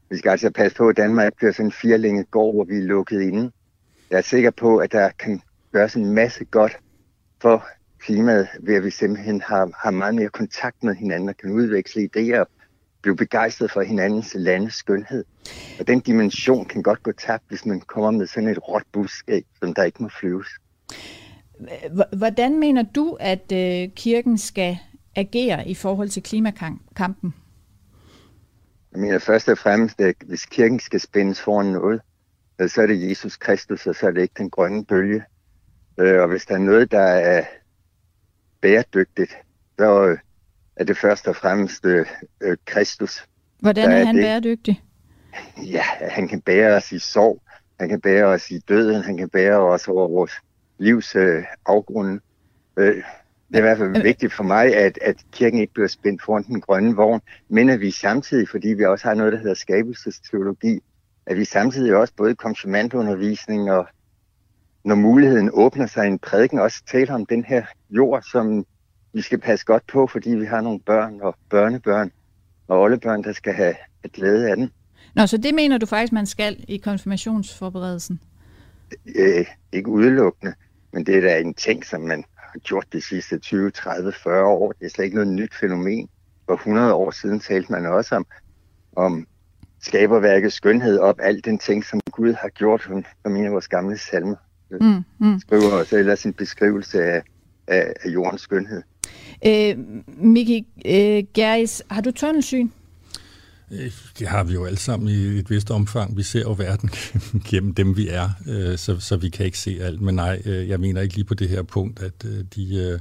Vi skal altså passe på, at Danmark bliver sådan en firlænget gård, hvor vi er lukket inde. Jeg er sikker på, at der kan gøres en masse godt for klimaet, ved at vi simpelthen har, har meget mere kontakt med hinanden og kan udveksle idéer og blive begejstret for hinandens landes skønhed. Og den dimension kan godt gå tabt, hvis man kommer med sådan et råt budskab, som der ikke må flyves. Hvordan mener du, at øh, kirken skal agere i forhold til klimakampen? Jeg mener først og fremmest, at hvis kirken skal spændes foran noget, så er det Jesus Kristus, og så er det ikke den grønne bølge. Øh, og hvis der er noget, der er bæredygtigt, så er det først og fremmest øh, Kristus. Hvordan er, er han det. bæredygtig? Ja, han kan bære os i sorg, han kan bære os i døden, han kan bære os over vores livs øh, afgrunde. Øh, det er i hvert fald vigtigt for mig, at, at kirken ikke bliver spændt foran den grønne vogn, men at vi samtidig, fordi vi også har noget, der hedder skabelsesteologi, at vi samtidig også både i konfirmandundervisning og når muligheden åbner sig i en prædiken, også taler om den her jord, som vi skal passe godt på, fordi vi har nogle børn og børnebørn og oldebørn, der skal have et glæde af den. Nå, så det mener du faktisk, man skal i konfirmationsforberedelsen? Øh, ikke udelukkende, men det er da en ting, som man har gjort de sidste 20, 30, 40 år. Det er slet ikke noget nyt fænomen. For 100 år siden talte man også om, om skaberværkets skønhed op, alt den ting, som Gud har gjort, som en af vores gamle salmer mm, mm. skriver også, eller sin beskrivelse af, af, af jordens skønhed. Øh, Miki øh, Geris, har du tunnelsyn? Øh, det har vi jo alle sammen i et vist omfang. Vi ser jo verden gennem dem, vi er, øh, så, så vi kan ikke se alt. Men nej, øh, jeg mener ikke lige på det her punkt, at de...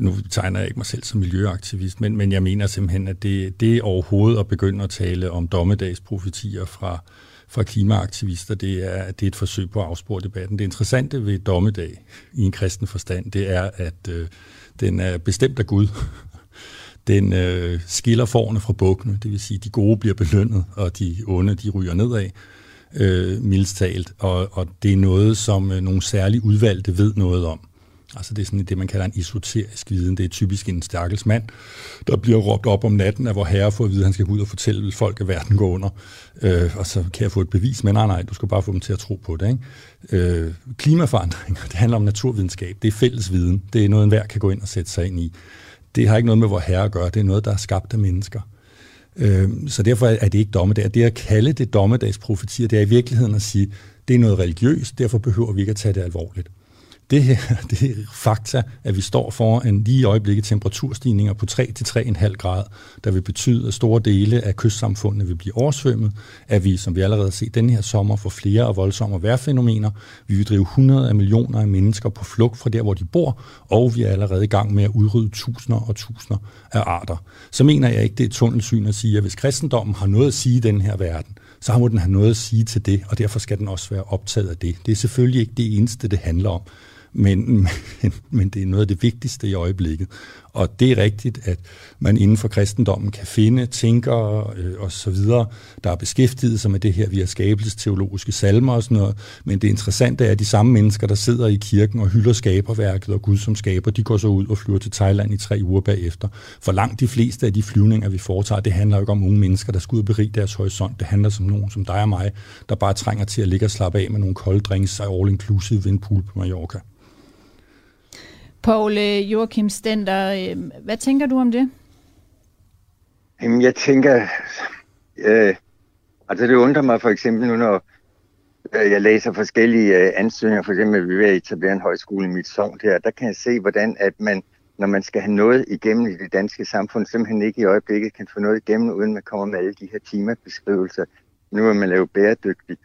Nu tegner jeg ikke mig selv som miljøaktivist, men, men jeg mener simpelthen, at det, det overhovedet at begynde at tale om dommedagsprofetier fra, fra klimaaktivister, det er, det er et forsøg på at afspore debatten. Det interessante ved dommedag i en kristen forstand, det er, at øh, den er bestemt af Gud. Den øh, skiller forne fra bukkene, det vil sige, de gode bliver belønnet, og de onde, de ryger nedad, øh, mildst talt. Og, og det er noget, som øh, nogle særligt udvalgte ved noget om. Altså det er sådan det, man kalder en esoterisk viden. Det er typisk en stærkels mand, der bliver råbt op om natten af hvor herre for at vide, at han skal ud og fortælle folk, at verden går under. Øh, og så kan jeg få et bevis, men nej, nej, du skal bare få dem til at tro på det. Ikke? Øh, klimaforandringer, det handler om naturvidenskab. Det er fælles viden. Det er noget, enhver kan gå ind og sætte sig ind i. Det har ikke noget med vor herre at gøre. Det er noget, der er skabt af mennesker. Øh, så derfor er det ikke dommedag. Det at kalde det dommedagsprofetier, det er i virkeligheden at sige, det er noget religiøst, derfor behøver vi ikke at tage det alvorligt. Det her det er fakta, at vi står for en lige i øjeblikket temperaturstigninger på 3-3,5 grad, der vil betyde, at store dele af kystsamfundene vil blive oversvømmet, at vi, som vi allerede har set denne her sommer, får flere og voldsomme vejrfænomener. Vi vil drive 100 af millioner af mennesker på flugt fra der, hvor de bor, og vi er allerede i gang med at udrydde tusinder og tusinder af arter. Så mener jeg ikke, det er tunnelsyn at sige, at hvis kristendommen har noget at sige i den her verden, så må den have noget at sige til det, og derfor skal den også være optaget af det. Det er selvfølgelig ikke det eneste, det handler om men, men, men det er noget af det vigtigste i øjeblikket. Og det er rigtigt, at man inden for kristendommen kan finde tænkere øh, og så videre, der er beskæftiget sig med det her via skabelsesteologiske salmer og sådan noget. Men det interessante er, at de samme mennesker, der sidder i kirken og hylder skaberværket og Gud som skaber, de går så ud og flyver til Thailand i tre uger bagefter. For langt de fleste af de flyvninger, vi foretager, det handler jo ikke om unge mennesker, der skal ud og berige deres horisont. Det handler som nogen som dig og mig, der bare trænger til at ligge og slappe af med nogle kolde drinks og all inclusive ved en pool på Mallorca. Paul øh, Joachim Stender, øh, hvad tænker du om det? Jamen, jeg tænker, øh, altså det undrer mig for eksempel nu, når, øh, jeg læser forskellige ansøgninger, for eksempel vi vil etablere en højskole i mit sogn der, der kan jeg se, hvordan at man, når man skal have noget igennem i det danske samfund, simpelthen ikke i øjeblikket kan få noget igennem, uden man kommer med alle de her timebeskrivelser. Nu vil man lave bæredygtigt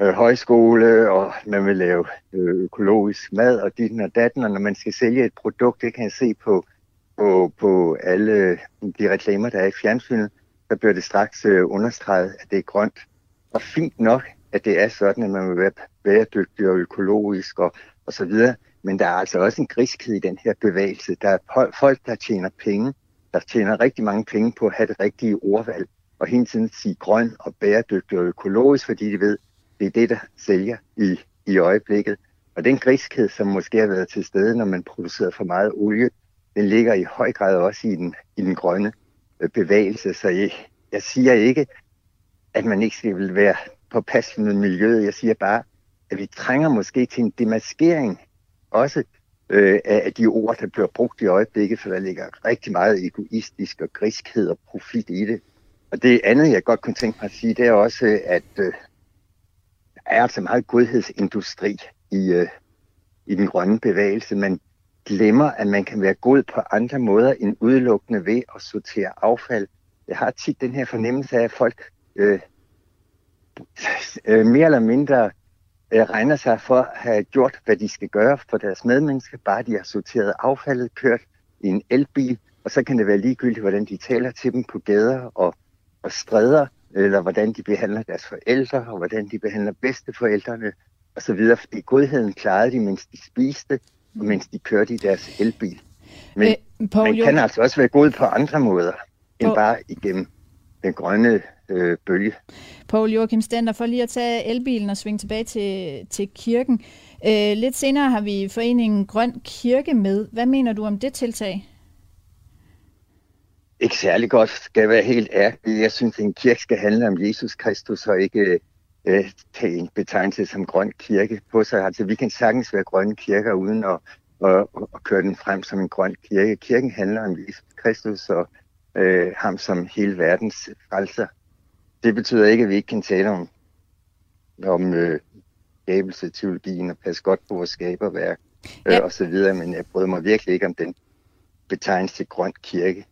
øh, højskole, og man vil lave øh, økologisk mad, og dit og datten, og når man skal sælge et produkt, det kan jeg se på, på, på alle øh, de reklamer, der er i fjernsynet, der bliver det straks øh, understreget, at det er grønt. Og fint nok, at det er sådan, at man vil være bæredygtig og økologisk og, og så videre. Men der er altså også en griskhed i den her bevægelse. Der er folk, der tjener penge, der tjener rigtig mange penge på at have det rigtige ordvalg, og hele tiden sige grøn og bæredygtig og økologisk, fordi de ved, det er det, der sælger i, i øjeblikket. Og den griskhed, som måske har været til stede, når man producerer for meget olie, den ligger i høj grad også i den, i den grønne øh, bevægelse. Så jeg, jeg siger ikke, at man ikke skal være påpasselig med miljøet. Jeg siger bare, at vi trænger måske til en demaskering også øh, af de ord, der bliver brugt i øjeblikket, for der ligger rigtig meget egoistisk og griskhed og profit i det. Og det andet, jeg godt kunne tænke mig at sige, det er også, at øh, er altså meget godhedsindustri i, øh, i den grønne bevægelse. Man glemmer, at man kan være god på andre måder end udelukkende ved at sortere affald. Jeg har tit den her fornemmelse af, at folk øh, øh, mere eller mindre øh, regner sig for at have gjort, hvad de skal gøre for deres medmennesker, bare de har sorteret affaldet, kørt i en elbil, og så kan det være ligegyldigt, hvordan de taler til dem på gader og, og stræder, eller hvordan de behandler deres forældre, og hvordan de behandler bedsteforældrene, og så videre, fordi godheden klarede de, mens de spiste, og mens de kørte i deres elbil. Men øh, man kan altså også være god på andre måder, end bare igennem den grønne øh, bølge. Poul Joachim Stender, for lige at tage elbilen og svinge tilbage til, til kirken. Øh, lidt senere har vi foreningen Grøn Kirke med. Hvad mener du om det tiltag? Ikke særlig godt, skal jeg være helt ærlig. Jeg synes, at en kirke skal handle om Jesus Kristus og ikke øh, tage en betegnelse som grøn kirke på sig. Altså, vi kan sagtens være grønne kirker uden at, at, at køre den frem som en grøn kirke. Kirken handler om Jesus Kristus og øh, ham som hele verdens frelser. Det betyder ikke, at vi ikke kan tale om, om øh, skabelse, teologien og passe godt på vores skaberværk øh, ja. og så videre, men jeg bryder mig virkelig ikke om den betegnelse grøn kirke.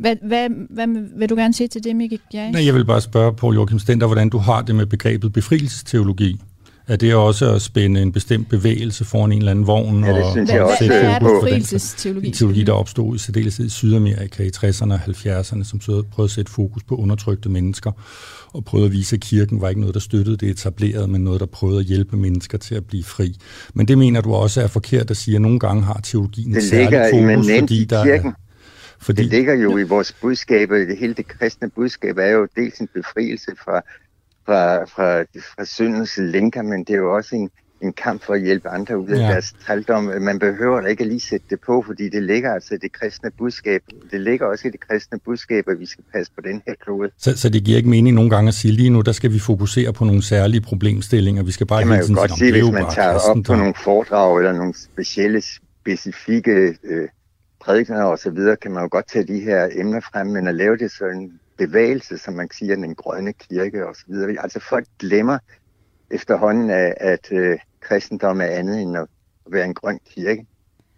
Hvad, hvad, hvad vil du gerne sige til det, Mikkel? Nej, jeg vil bare spørge Paul Joachim Stender, hvordan du har det med begrebet befrielsesteologi. Er det også at spænde en bestemt bevægelse foran en eller anden vogn? Ja, det og synes jeg også. Hvad er befrielsesteologi? En teologi, der opstod i særdeleshed i Sydamerika i 60'erne og 70'erne, som prøvede at sætte fokus på undertrykte mennesker, og prøvede at vise, at kirken var ikke noget, der støttede det etablerede, men noget, der prøvede at hjælpe mennesker til at blive fri. Men det mener du også er forkert at sige, at nogle gange har teologien et særligt fokus, fordi der kirken. Fordi... Det ligger jo i vores budskab, det hele det kristne budskab er jo dels en befrielse fra fra, fra, fra syndens lænker, men det er jo også en, en kamp for at hjælpe andre ud af ja. deres trældom. Man behøver da ikke lige sætte det på, fordi det ligger altså i det kristne budskab. Det ligger også i det kristne budskab, at vi skal passe på den her klode. Så, så det giver ikke mening nogle gange at sige, lige nu der skal vi fokusere på nogle særlige problemstillinger. Vi skal bare det kan man jo godt sige, hvis man tager op på nogle foredrag eller nogle specielle, specifikke øh, prædikener og så videre, kan man jo godt tage de her emner frem, men at lave det sådan bevægelse, som man siger, den grønne kirke og så videre. Altså folk glemmer efterhånden, at, at øh, kristendom er andet end at være en grøn kirke.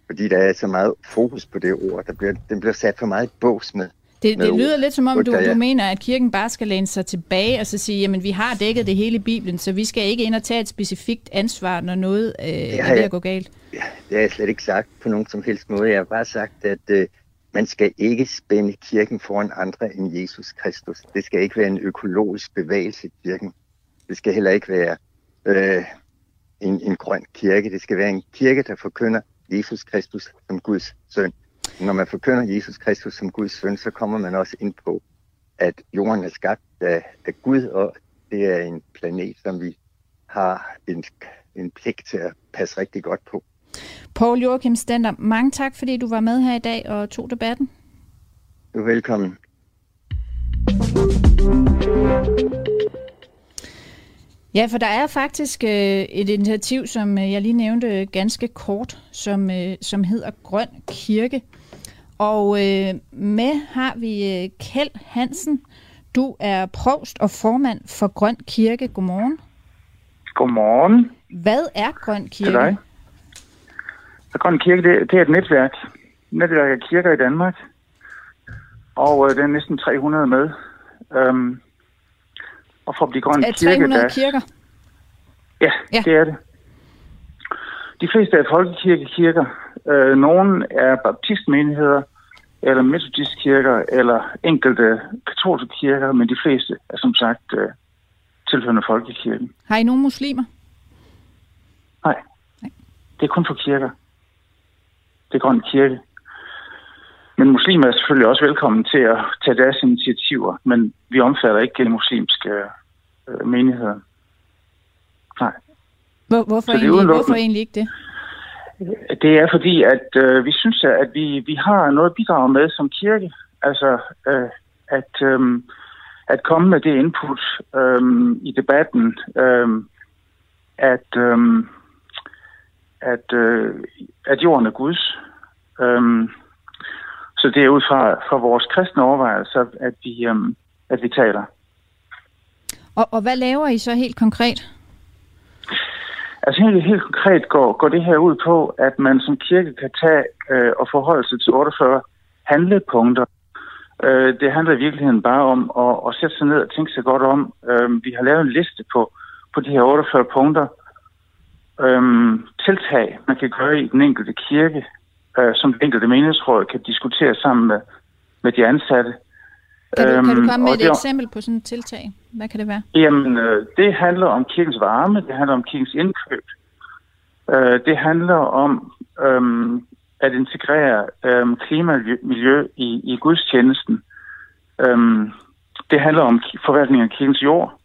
Fordi der er så meget fokus på det ord. Der bliver, den bliver sat for meget bås med. Det, det lyder lidt som om, du, du mener, at kirken bare skal læne sig tilbage og så sige, jamen vi har dækket det hele i Bibelen, så vi skal ikke ind og tage et specifikt ansvar, når noget øh, er ved at gå galt. Ja, det har jeg slet ikke sagt på nogen som helst måde. Jeg har bare sagt, at øh, man skal ikke spænde kirken foran andre end Jesus Kristus. Det skal ikke være en økologisk bevægelse i kirken. Det skal heller ikke være øh, en, en grøn kirke. Det skal være en kirke, der forkynder Jesus Kristus som Guds søn. Når man forkynder Jesus Kristus som Guds søn, så kommer man også ind på, at jorden er skabt af, af Gud, og det er en planet, som vi har en, en pligt til at passe rigtig godt på. Paul Joachim Stender, mange tak, fordi du var med her i dag og tog debatten. Du er velkommen. Ja, for der er faktisk øh, et initiativ, som øh, jeg lige nævnte ganske kort, som, øh, som hedder Grøn Kirke. Og øh, med har vi øh, Kjeld Hansen. Du er provst og formand for Grøn Kirke. Godmorgen. Godmorgen. Hvad er Grøn Kirke? Til dig. Grøn Kirke, det, det er et netværk. Netværk af kirker i Danmark. Og øh, det er næsten 300 med. Øhm, og for at blive Grøn Er Kirke... 300 der, kirker? Ja, Ja. det er det. De fleste er folkekirkekirker. Øh, nogle er baptistmenigheder, eller metodistkirker, eller enkelte katolske kirker, men de fleste er som sagt øh, tilhørende folkekirken. Har I nogen muslimer? Nej, det er kun for kirker. Det er Grøn Kirke. Men muslimer er selvfølgelig også velkommen til at tage deres initiativer, men vi omfatter ikke muslimske øh, menigheder. Nej. Hvor, hvorfor, egentlig, hvorfor egentlig ikke det? Det er fordi, at øh, vi synes, at vi, vi har noget at bidrage med som kirke. Altså, øh, at, øh, at komme med det input øh, i debatten, øh, at, øh, at, øh, at jorden er Guds. Øh, så det er ud fra, fra vores kristne overvejelser, at vi, øh, at vi taler. Og, og hvad laver I så helt konkret? Altså helt, helt konkret går, går det her ud på, at man som kirke kan tage øh, og forholde sig til 48 handlepunkter. Øh, det handler i virkeligheden bare om at, at sætte sig ned og tænke sig godt om. Øh, vi har lavet en liste på, på de her 48 punkter. Øh, tiltag, man kan gøre i den enkelte kirke, øh, som den enkelte menighedsråd kan diskutere sammen med, med de ansatte. Kan du, kan du Øhm, komme med et det- eksempel på sådan et tiltag? Hvad kan det være? Jamen, øh, det handler om kirkens varme, det handler om kirkens indkøb. Øh, det handler om øhm, at integrere øhm, klima og miljø i, i gudstjenesten. Øhm, det handler om forvaltning af kirkens jord.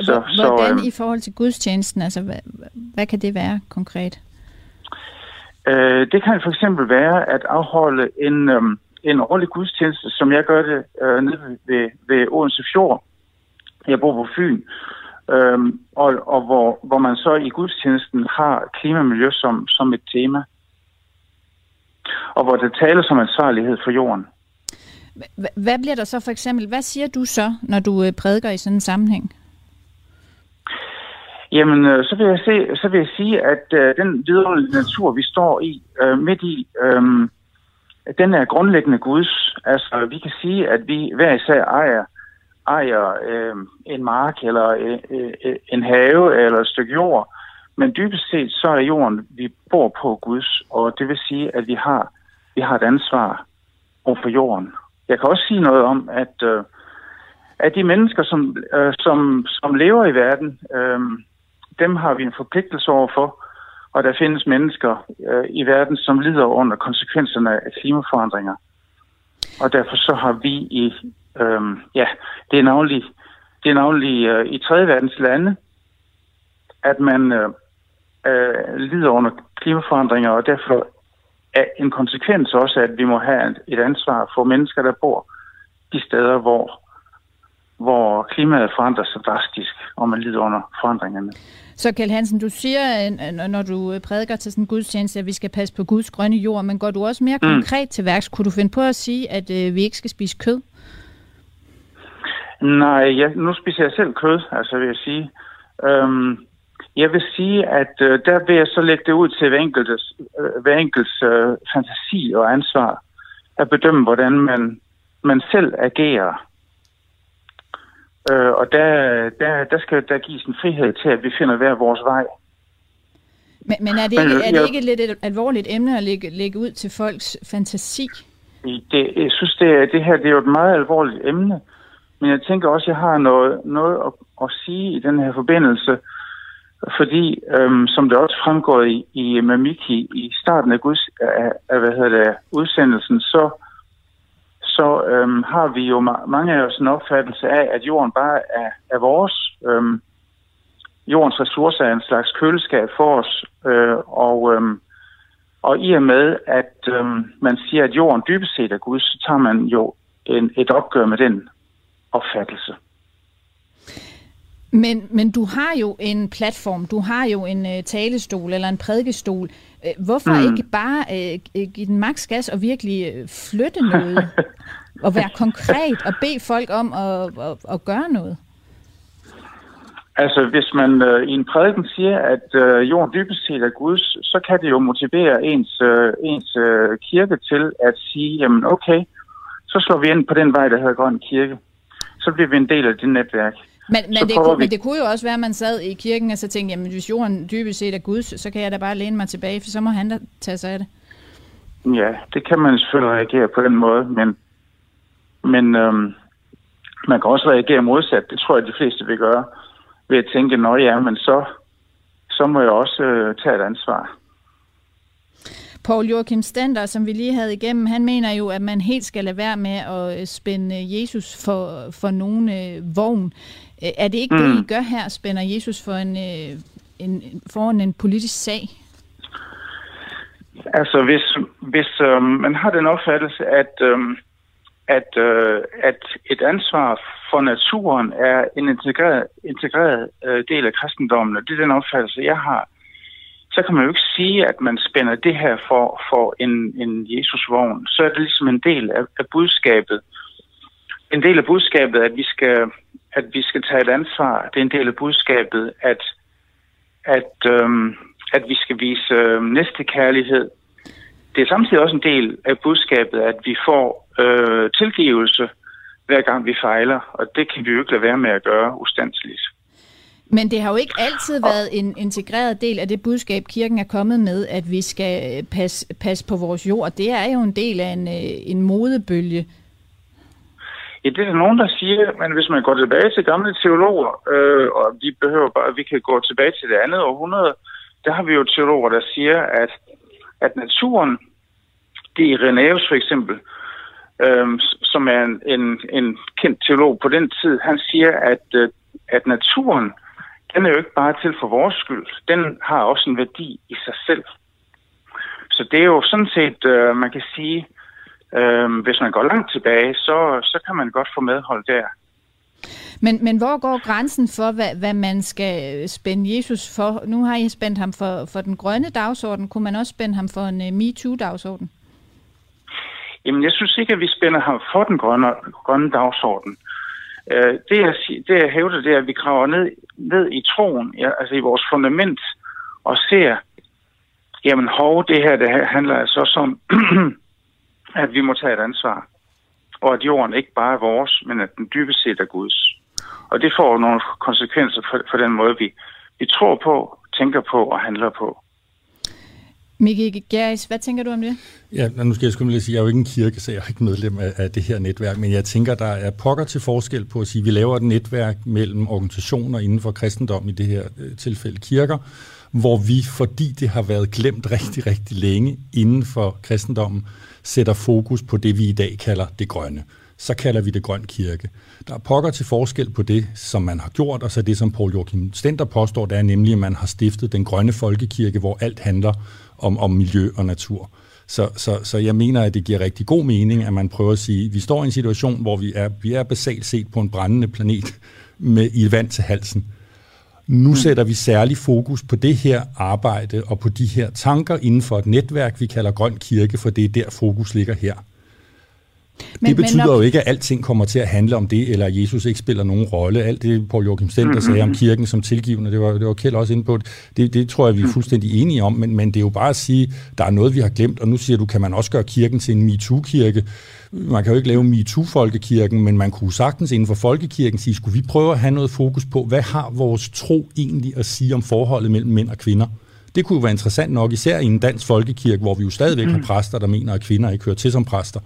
Så- Hvordan øhm, i forhold til gudstjenesten? Altså, hvad, hvad kan det være konkret? Øh, det kan for eksempel være at afholde en, øhm, en årlig gudstjeneste, som jeg gør det øh, nede ved, ved Odense Fjord. Jeg bor på Fyn. Øhm, og og hvor, hvor man så i gudstjenesten har klima og miljø som, som et tema. Og hvor det tales om ansvarlighed for jorden. Hvad bliver der så for eksempel? Hvad siger du så, når du øh, prædiker i sådan en sammenhæng? Jamen, øh, så vil jeg, se, så vil jeg sige, at øh, den vidunderlige natur, vi står i, øh, midt i, øh, den er grundlæggende Guds. Altså, vi kan sige, at vi hver især ejer, ejer øh, en mark, eller øh, øh, øh, en have, eller et stykke jord. Men dybest set, så er jorden, vi bor på Guds, og det vil sige, at vi har, vi har et ansvar over for jorden. Jeg kan også sige noget om, at, øh, at de mennesker, som, øh, som, som lever i verden, øh, dem har vi en forpligtelse overfor, og der findes mennesker øh, i verden, som lider under konsekvenserne af klimaforandringer. Og derfor så har vi i, øh, ja, det er navnlig, det er navnlig øh, i tredje verdens lande, at man øh, øh, lider under klimaforandringer, og derfor er en konsekvens også, at vi må have et- et ansvar for mennesker, der bor de steder, hvor, hvor klimaet forandrer sig drastisk, og man lider under forandringerne. Så Kjeld Hansen, du siger, øh, når- du øh, prædiker til sådan en gudstjeneste, at vi skal passe på Guds grønne jord, men går du også mere Mm. konkret til værks? Kunne du finde på at sige, at øh, vi ikke skal spise kød? Nej, jeg, nu spiser jeg selv kød, altså vil jeg sige. Øhm, jeg vil sige, at øh, der vil jeg så lægge det ud til hver enkeltes, øh, hver enkelts øh, fantasi og ansvar at bedømme, hvordan man, man selv agerer. Øh, og der, der, der skal der gives en frihed til, at vi finder hver vores vej. Men, men er, det ikke, er det ikke lidt et alvorligt emne at lægge, lægge ud til folks fantasi? Det, jeg synes, det, det her det er jo et meget alvorligt emne, men jeg tænker også, at jeg har noget, noget at, at sige i den her forbindelse, fordi, øhm, som det også fremgår i, i Mamiki i starten af, Guds, af, af hvad hedder det, udsendelsen, så, så øhm, har vi jo ma- mange af os en opfattelse af, at jorden bare er, er vores. Øhm, jordens ressourcer er en slags køleskab for os, øh, og øhm, og i og med, at øhm, man siger, at jorden dybest set er Gud, så tager man jo en, et opgør med den opfattelse. Men, men du har jo en platform, du har jo en øh, talestol eller en prædikestol. Øh, hvorfor mm. ikke bare øh, øh, give den maks gas og virkelig øh, flytte noget? og være konkret og bede folk om at, at, at gøre noget? Altså, hvis man øh, i en prædiken siger, at øh, jorden dybest set er Guds, så kan det jo motivere ens, øh, ens øh, kirke til at sige, jamen okay, så slår vi ind på den vej, der hedder Grøn Kirke. Så bliver vi en del af det netværk. Men, men, det kunne, vi... men det kunne jo også være, at man sad i kirken og så tænkte, jamen hvis jorden dybest set er Guds, så kan jeg da bare læne mig tilbage, for så må han da tage sig af det. Ja, det kan man selvfølgelig reagere på den måde, men, men øhm, man kan også reagere modsat. Det tror jeg, de fleste vil gøre ved at tænke, nå ja, men så, så må jeg også øh, tage et ansvar. Paul Joachim Stender, som vi lige havde igennem, han mener jo, at man helt skal lade være med at øh, spænde Jesus for, for nogen øh, vogn. Øh, er det ikke mm. det, I gør her? Spænder Jesus for en, øh, en, foran en politisk sag? Altså, hvis, hvis øh, man har den opfattelse, at, øh, at, øh, at et ansvar for naturen er en integreret, integreret øh, del af kristendommen, og det er den opfattelse, jeg har, så kan man jo ikke sige, at man spænder det her for, for en, en Jesusvogn. Så er det ligesom en del af, af budskabet. En del af budskabet, at vi skal at vi skal tage et ansvar. Det er en del af budskabet, at, at, øhm, at vi skal vise øhm, næste kærlighed. Det er samtidig også en del af budskabet, at vi får øh, tilgivelse hver gang vi fejler, og det kan vi jo ikke lade være med at gøre ustandsligt. Men det har jo ikke altid været en integreret del af det budskab, kirken er kommet med, at vi skal passe, passe på vores jord. Det er jo en del af en, øh, en modebølge, Ja, det er der nogen, der siger, men hvis man går tilbage til gamle teologer, øh, og vi behøver bare, vi kan gå tilbage til det andet århundrede, der har vi jo teologer, der siger, at, at naturen, det er Renaeus for eksempel, øh, som er en, en, en kendt teolog på den tid, han siger, at, øh, at naturen, den er jo ikke bare til for vores skyld, den har også en værdi i sig selv. Så det er jo sådan set, øh, man kan sige, Øhm, hvis man går langt tilbage, så, så kan man godt få medhold der. Men, men hvor går grænsen for, hvad, hvad man skal spænde Jesus for? Nu har I spændt ham for, for den grønne dagsorden. Kunne man også spænde ham for en uh, MeToo-dagsorden? Jamen, jeg synes ikke, at vi spænder ham for den grønne, grønne dagsorden. Uh, det, jeg, det, jeg hævder, det er, at vi graver ned, ned i troen, ja, altså i vores fundament, og ser, jamen hov, det her det handler altså også om at vi må tage et ansvar. Og at jorden ikke bare er vores, men at den dybest set er Guds. Og det får nogle konsekvenser for, for den måde, vi, vi tror på, tænker på og handler på. Mikkel Geris, hvad tænker du om det? Ja, nu skal jeg skulle lige sige, at jeg er jo ikke en kirke, så jeg er ikke medlem af, af det her netværk, men jeg tænker, der er pokker til forskel på at sige, at vi laver et netværk mellem organisationer inden for kristendom, i det her øh, tilfælde kirker, hvor vi, fordi det har været glemt rigtig, rigtig længe inden for kristendommen, sætter fokus på det, vi i dag kalder det grønne. Så kalder vi det grøn kirke. Der er pokker til forskel på det, som man har gjort, og så det, som Paul Joachim Stenter påstår, der er nemlig, at man har stiftet den grønne folkekirke, hvor alt handler om, om miljø og natur. Så, så, så jeg mener, at det giver rigtig god mening, at man prøver at sige, at vi står i en situation, hvor vi er, vi er basalt set på en brændende planet med i vand til halsen. Nu mm. sætter vi særlig fokus på det her arbejde og på de her tanker inden for et netværk, vi kalder Grøn Kirke, for det er der fokus ligger her. Men, det betyder men jo ikke, at alting kommer til at handle om det, eller at Jesus ikke spiller nogen rolle. Alt det, Paul Joachim Stenter mm-hmm. sagde om kirken som tilgivende, det var, det var Kjeld også inde på, det, det tror jeg, vi er mm. fuldstændig enige om, men, men det er jo bare at sige, der er noget, vi har glemt, og nu siger du, kan man også gøre kirken til en MeToo-kirke? Man kan jo ikke lave MeToo-folkekirken, men man kunne sagtens inden for folkekirken sige, skulle vi prøve at have noget fokus på, hvad har vores tro egentlig at sige om forholdet mellem mænd og kvinder? Det kunne jo være interessant nok, især i en dansk folkekirke, hvor vi jo stadigvæk har mm. præster, der mener, at kvinder ikke hører til som præster.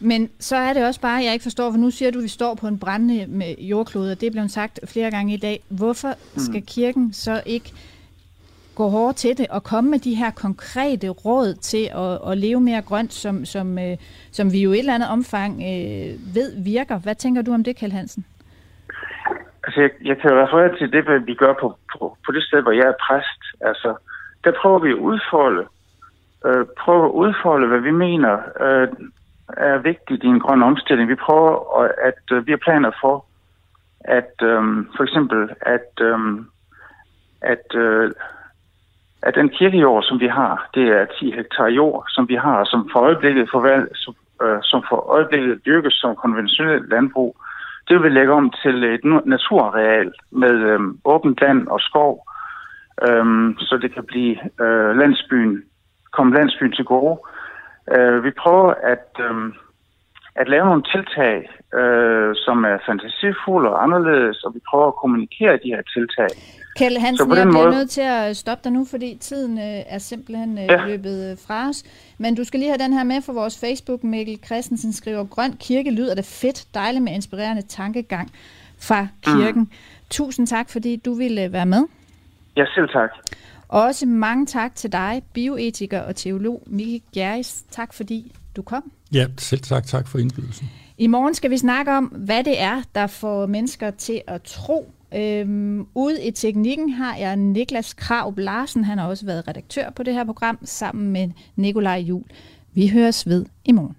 Men så er det også bare, jeg ikke forstår, for nu siger du, at vi står på en brændende med jordklode, og det er blevet sagt flere gange i dag. Hvorfor skal kirken så ikke gå hårdt til det og komme med de her konkrete råd til at, at leve mere grønt, som, som, øh, som vi jo i et eller andet omfang øh, ved virker. Hvad tænker du om det, Kjell Hansen? Altså, jeg, jeg kan referere til det, hvad vi gør på, på, på det sted, hvor jeg er præst. Altså, der prøver vi at udfolde, øh, prøve at udfolde, hvad vi mener øh, er vigtigt i en grøn omstilling. Vi prøver, at, at øh, vi har planer for, at øh, for eksempel, at, øh, at øh, at den kirkejord, som vi har, det er 10 hektar jord, som vi har, som for øjeblikket, forvalg, som, øh, som for øjeblikket dyrkes som konventionelt landbrug det vil vi lægge om til et naturareal med øh, åbent land og skov, øh, så det kan blive øh, landsbyen, komme landsbyen til gode. Øh, vi prøver at, øh, at lave nogle tiltag, øh, som er fantasifulde og anderledes, og vi prøver at kommunikere de her tiltag. Kjell Hansen, jeg bliver måde... nødt til at stoppe dig nu, fordi tiden øh, er simpelthen øh, ja. løbet øh, fra os. Men du skal lige have den her med for vores Facebook. Mikkel Christensen skriver, Grøn Kirke lyder det fedt, dejligt med inspirerende tankegang fra kirken. Mm. Tusind tak, fordi du ville være med. Ja, selv tak. Og også mange tak til dig, bioetiker og teolog Mikkel Gjerris. Tak fordi du kom. Ja, selv tak. Tak for indbydelsen. I morgen skal vi snakke om, hvad det er, der får mennesker til at tro. Øhm, ude i teknikken har jeg Niklas Krav Larsen. Han har også været redaktør på det her program sammen med Nikolaj Jul. Vi høres ved i morgen.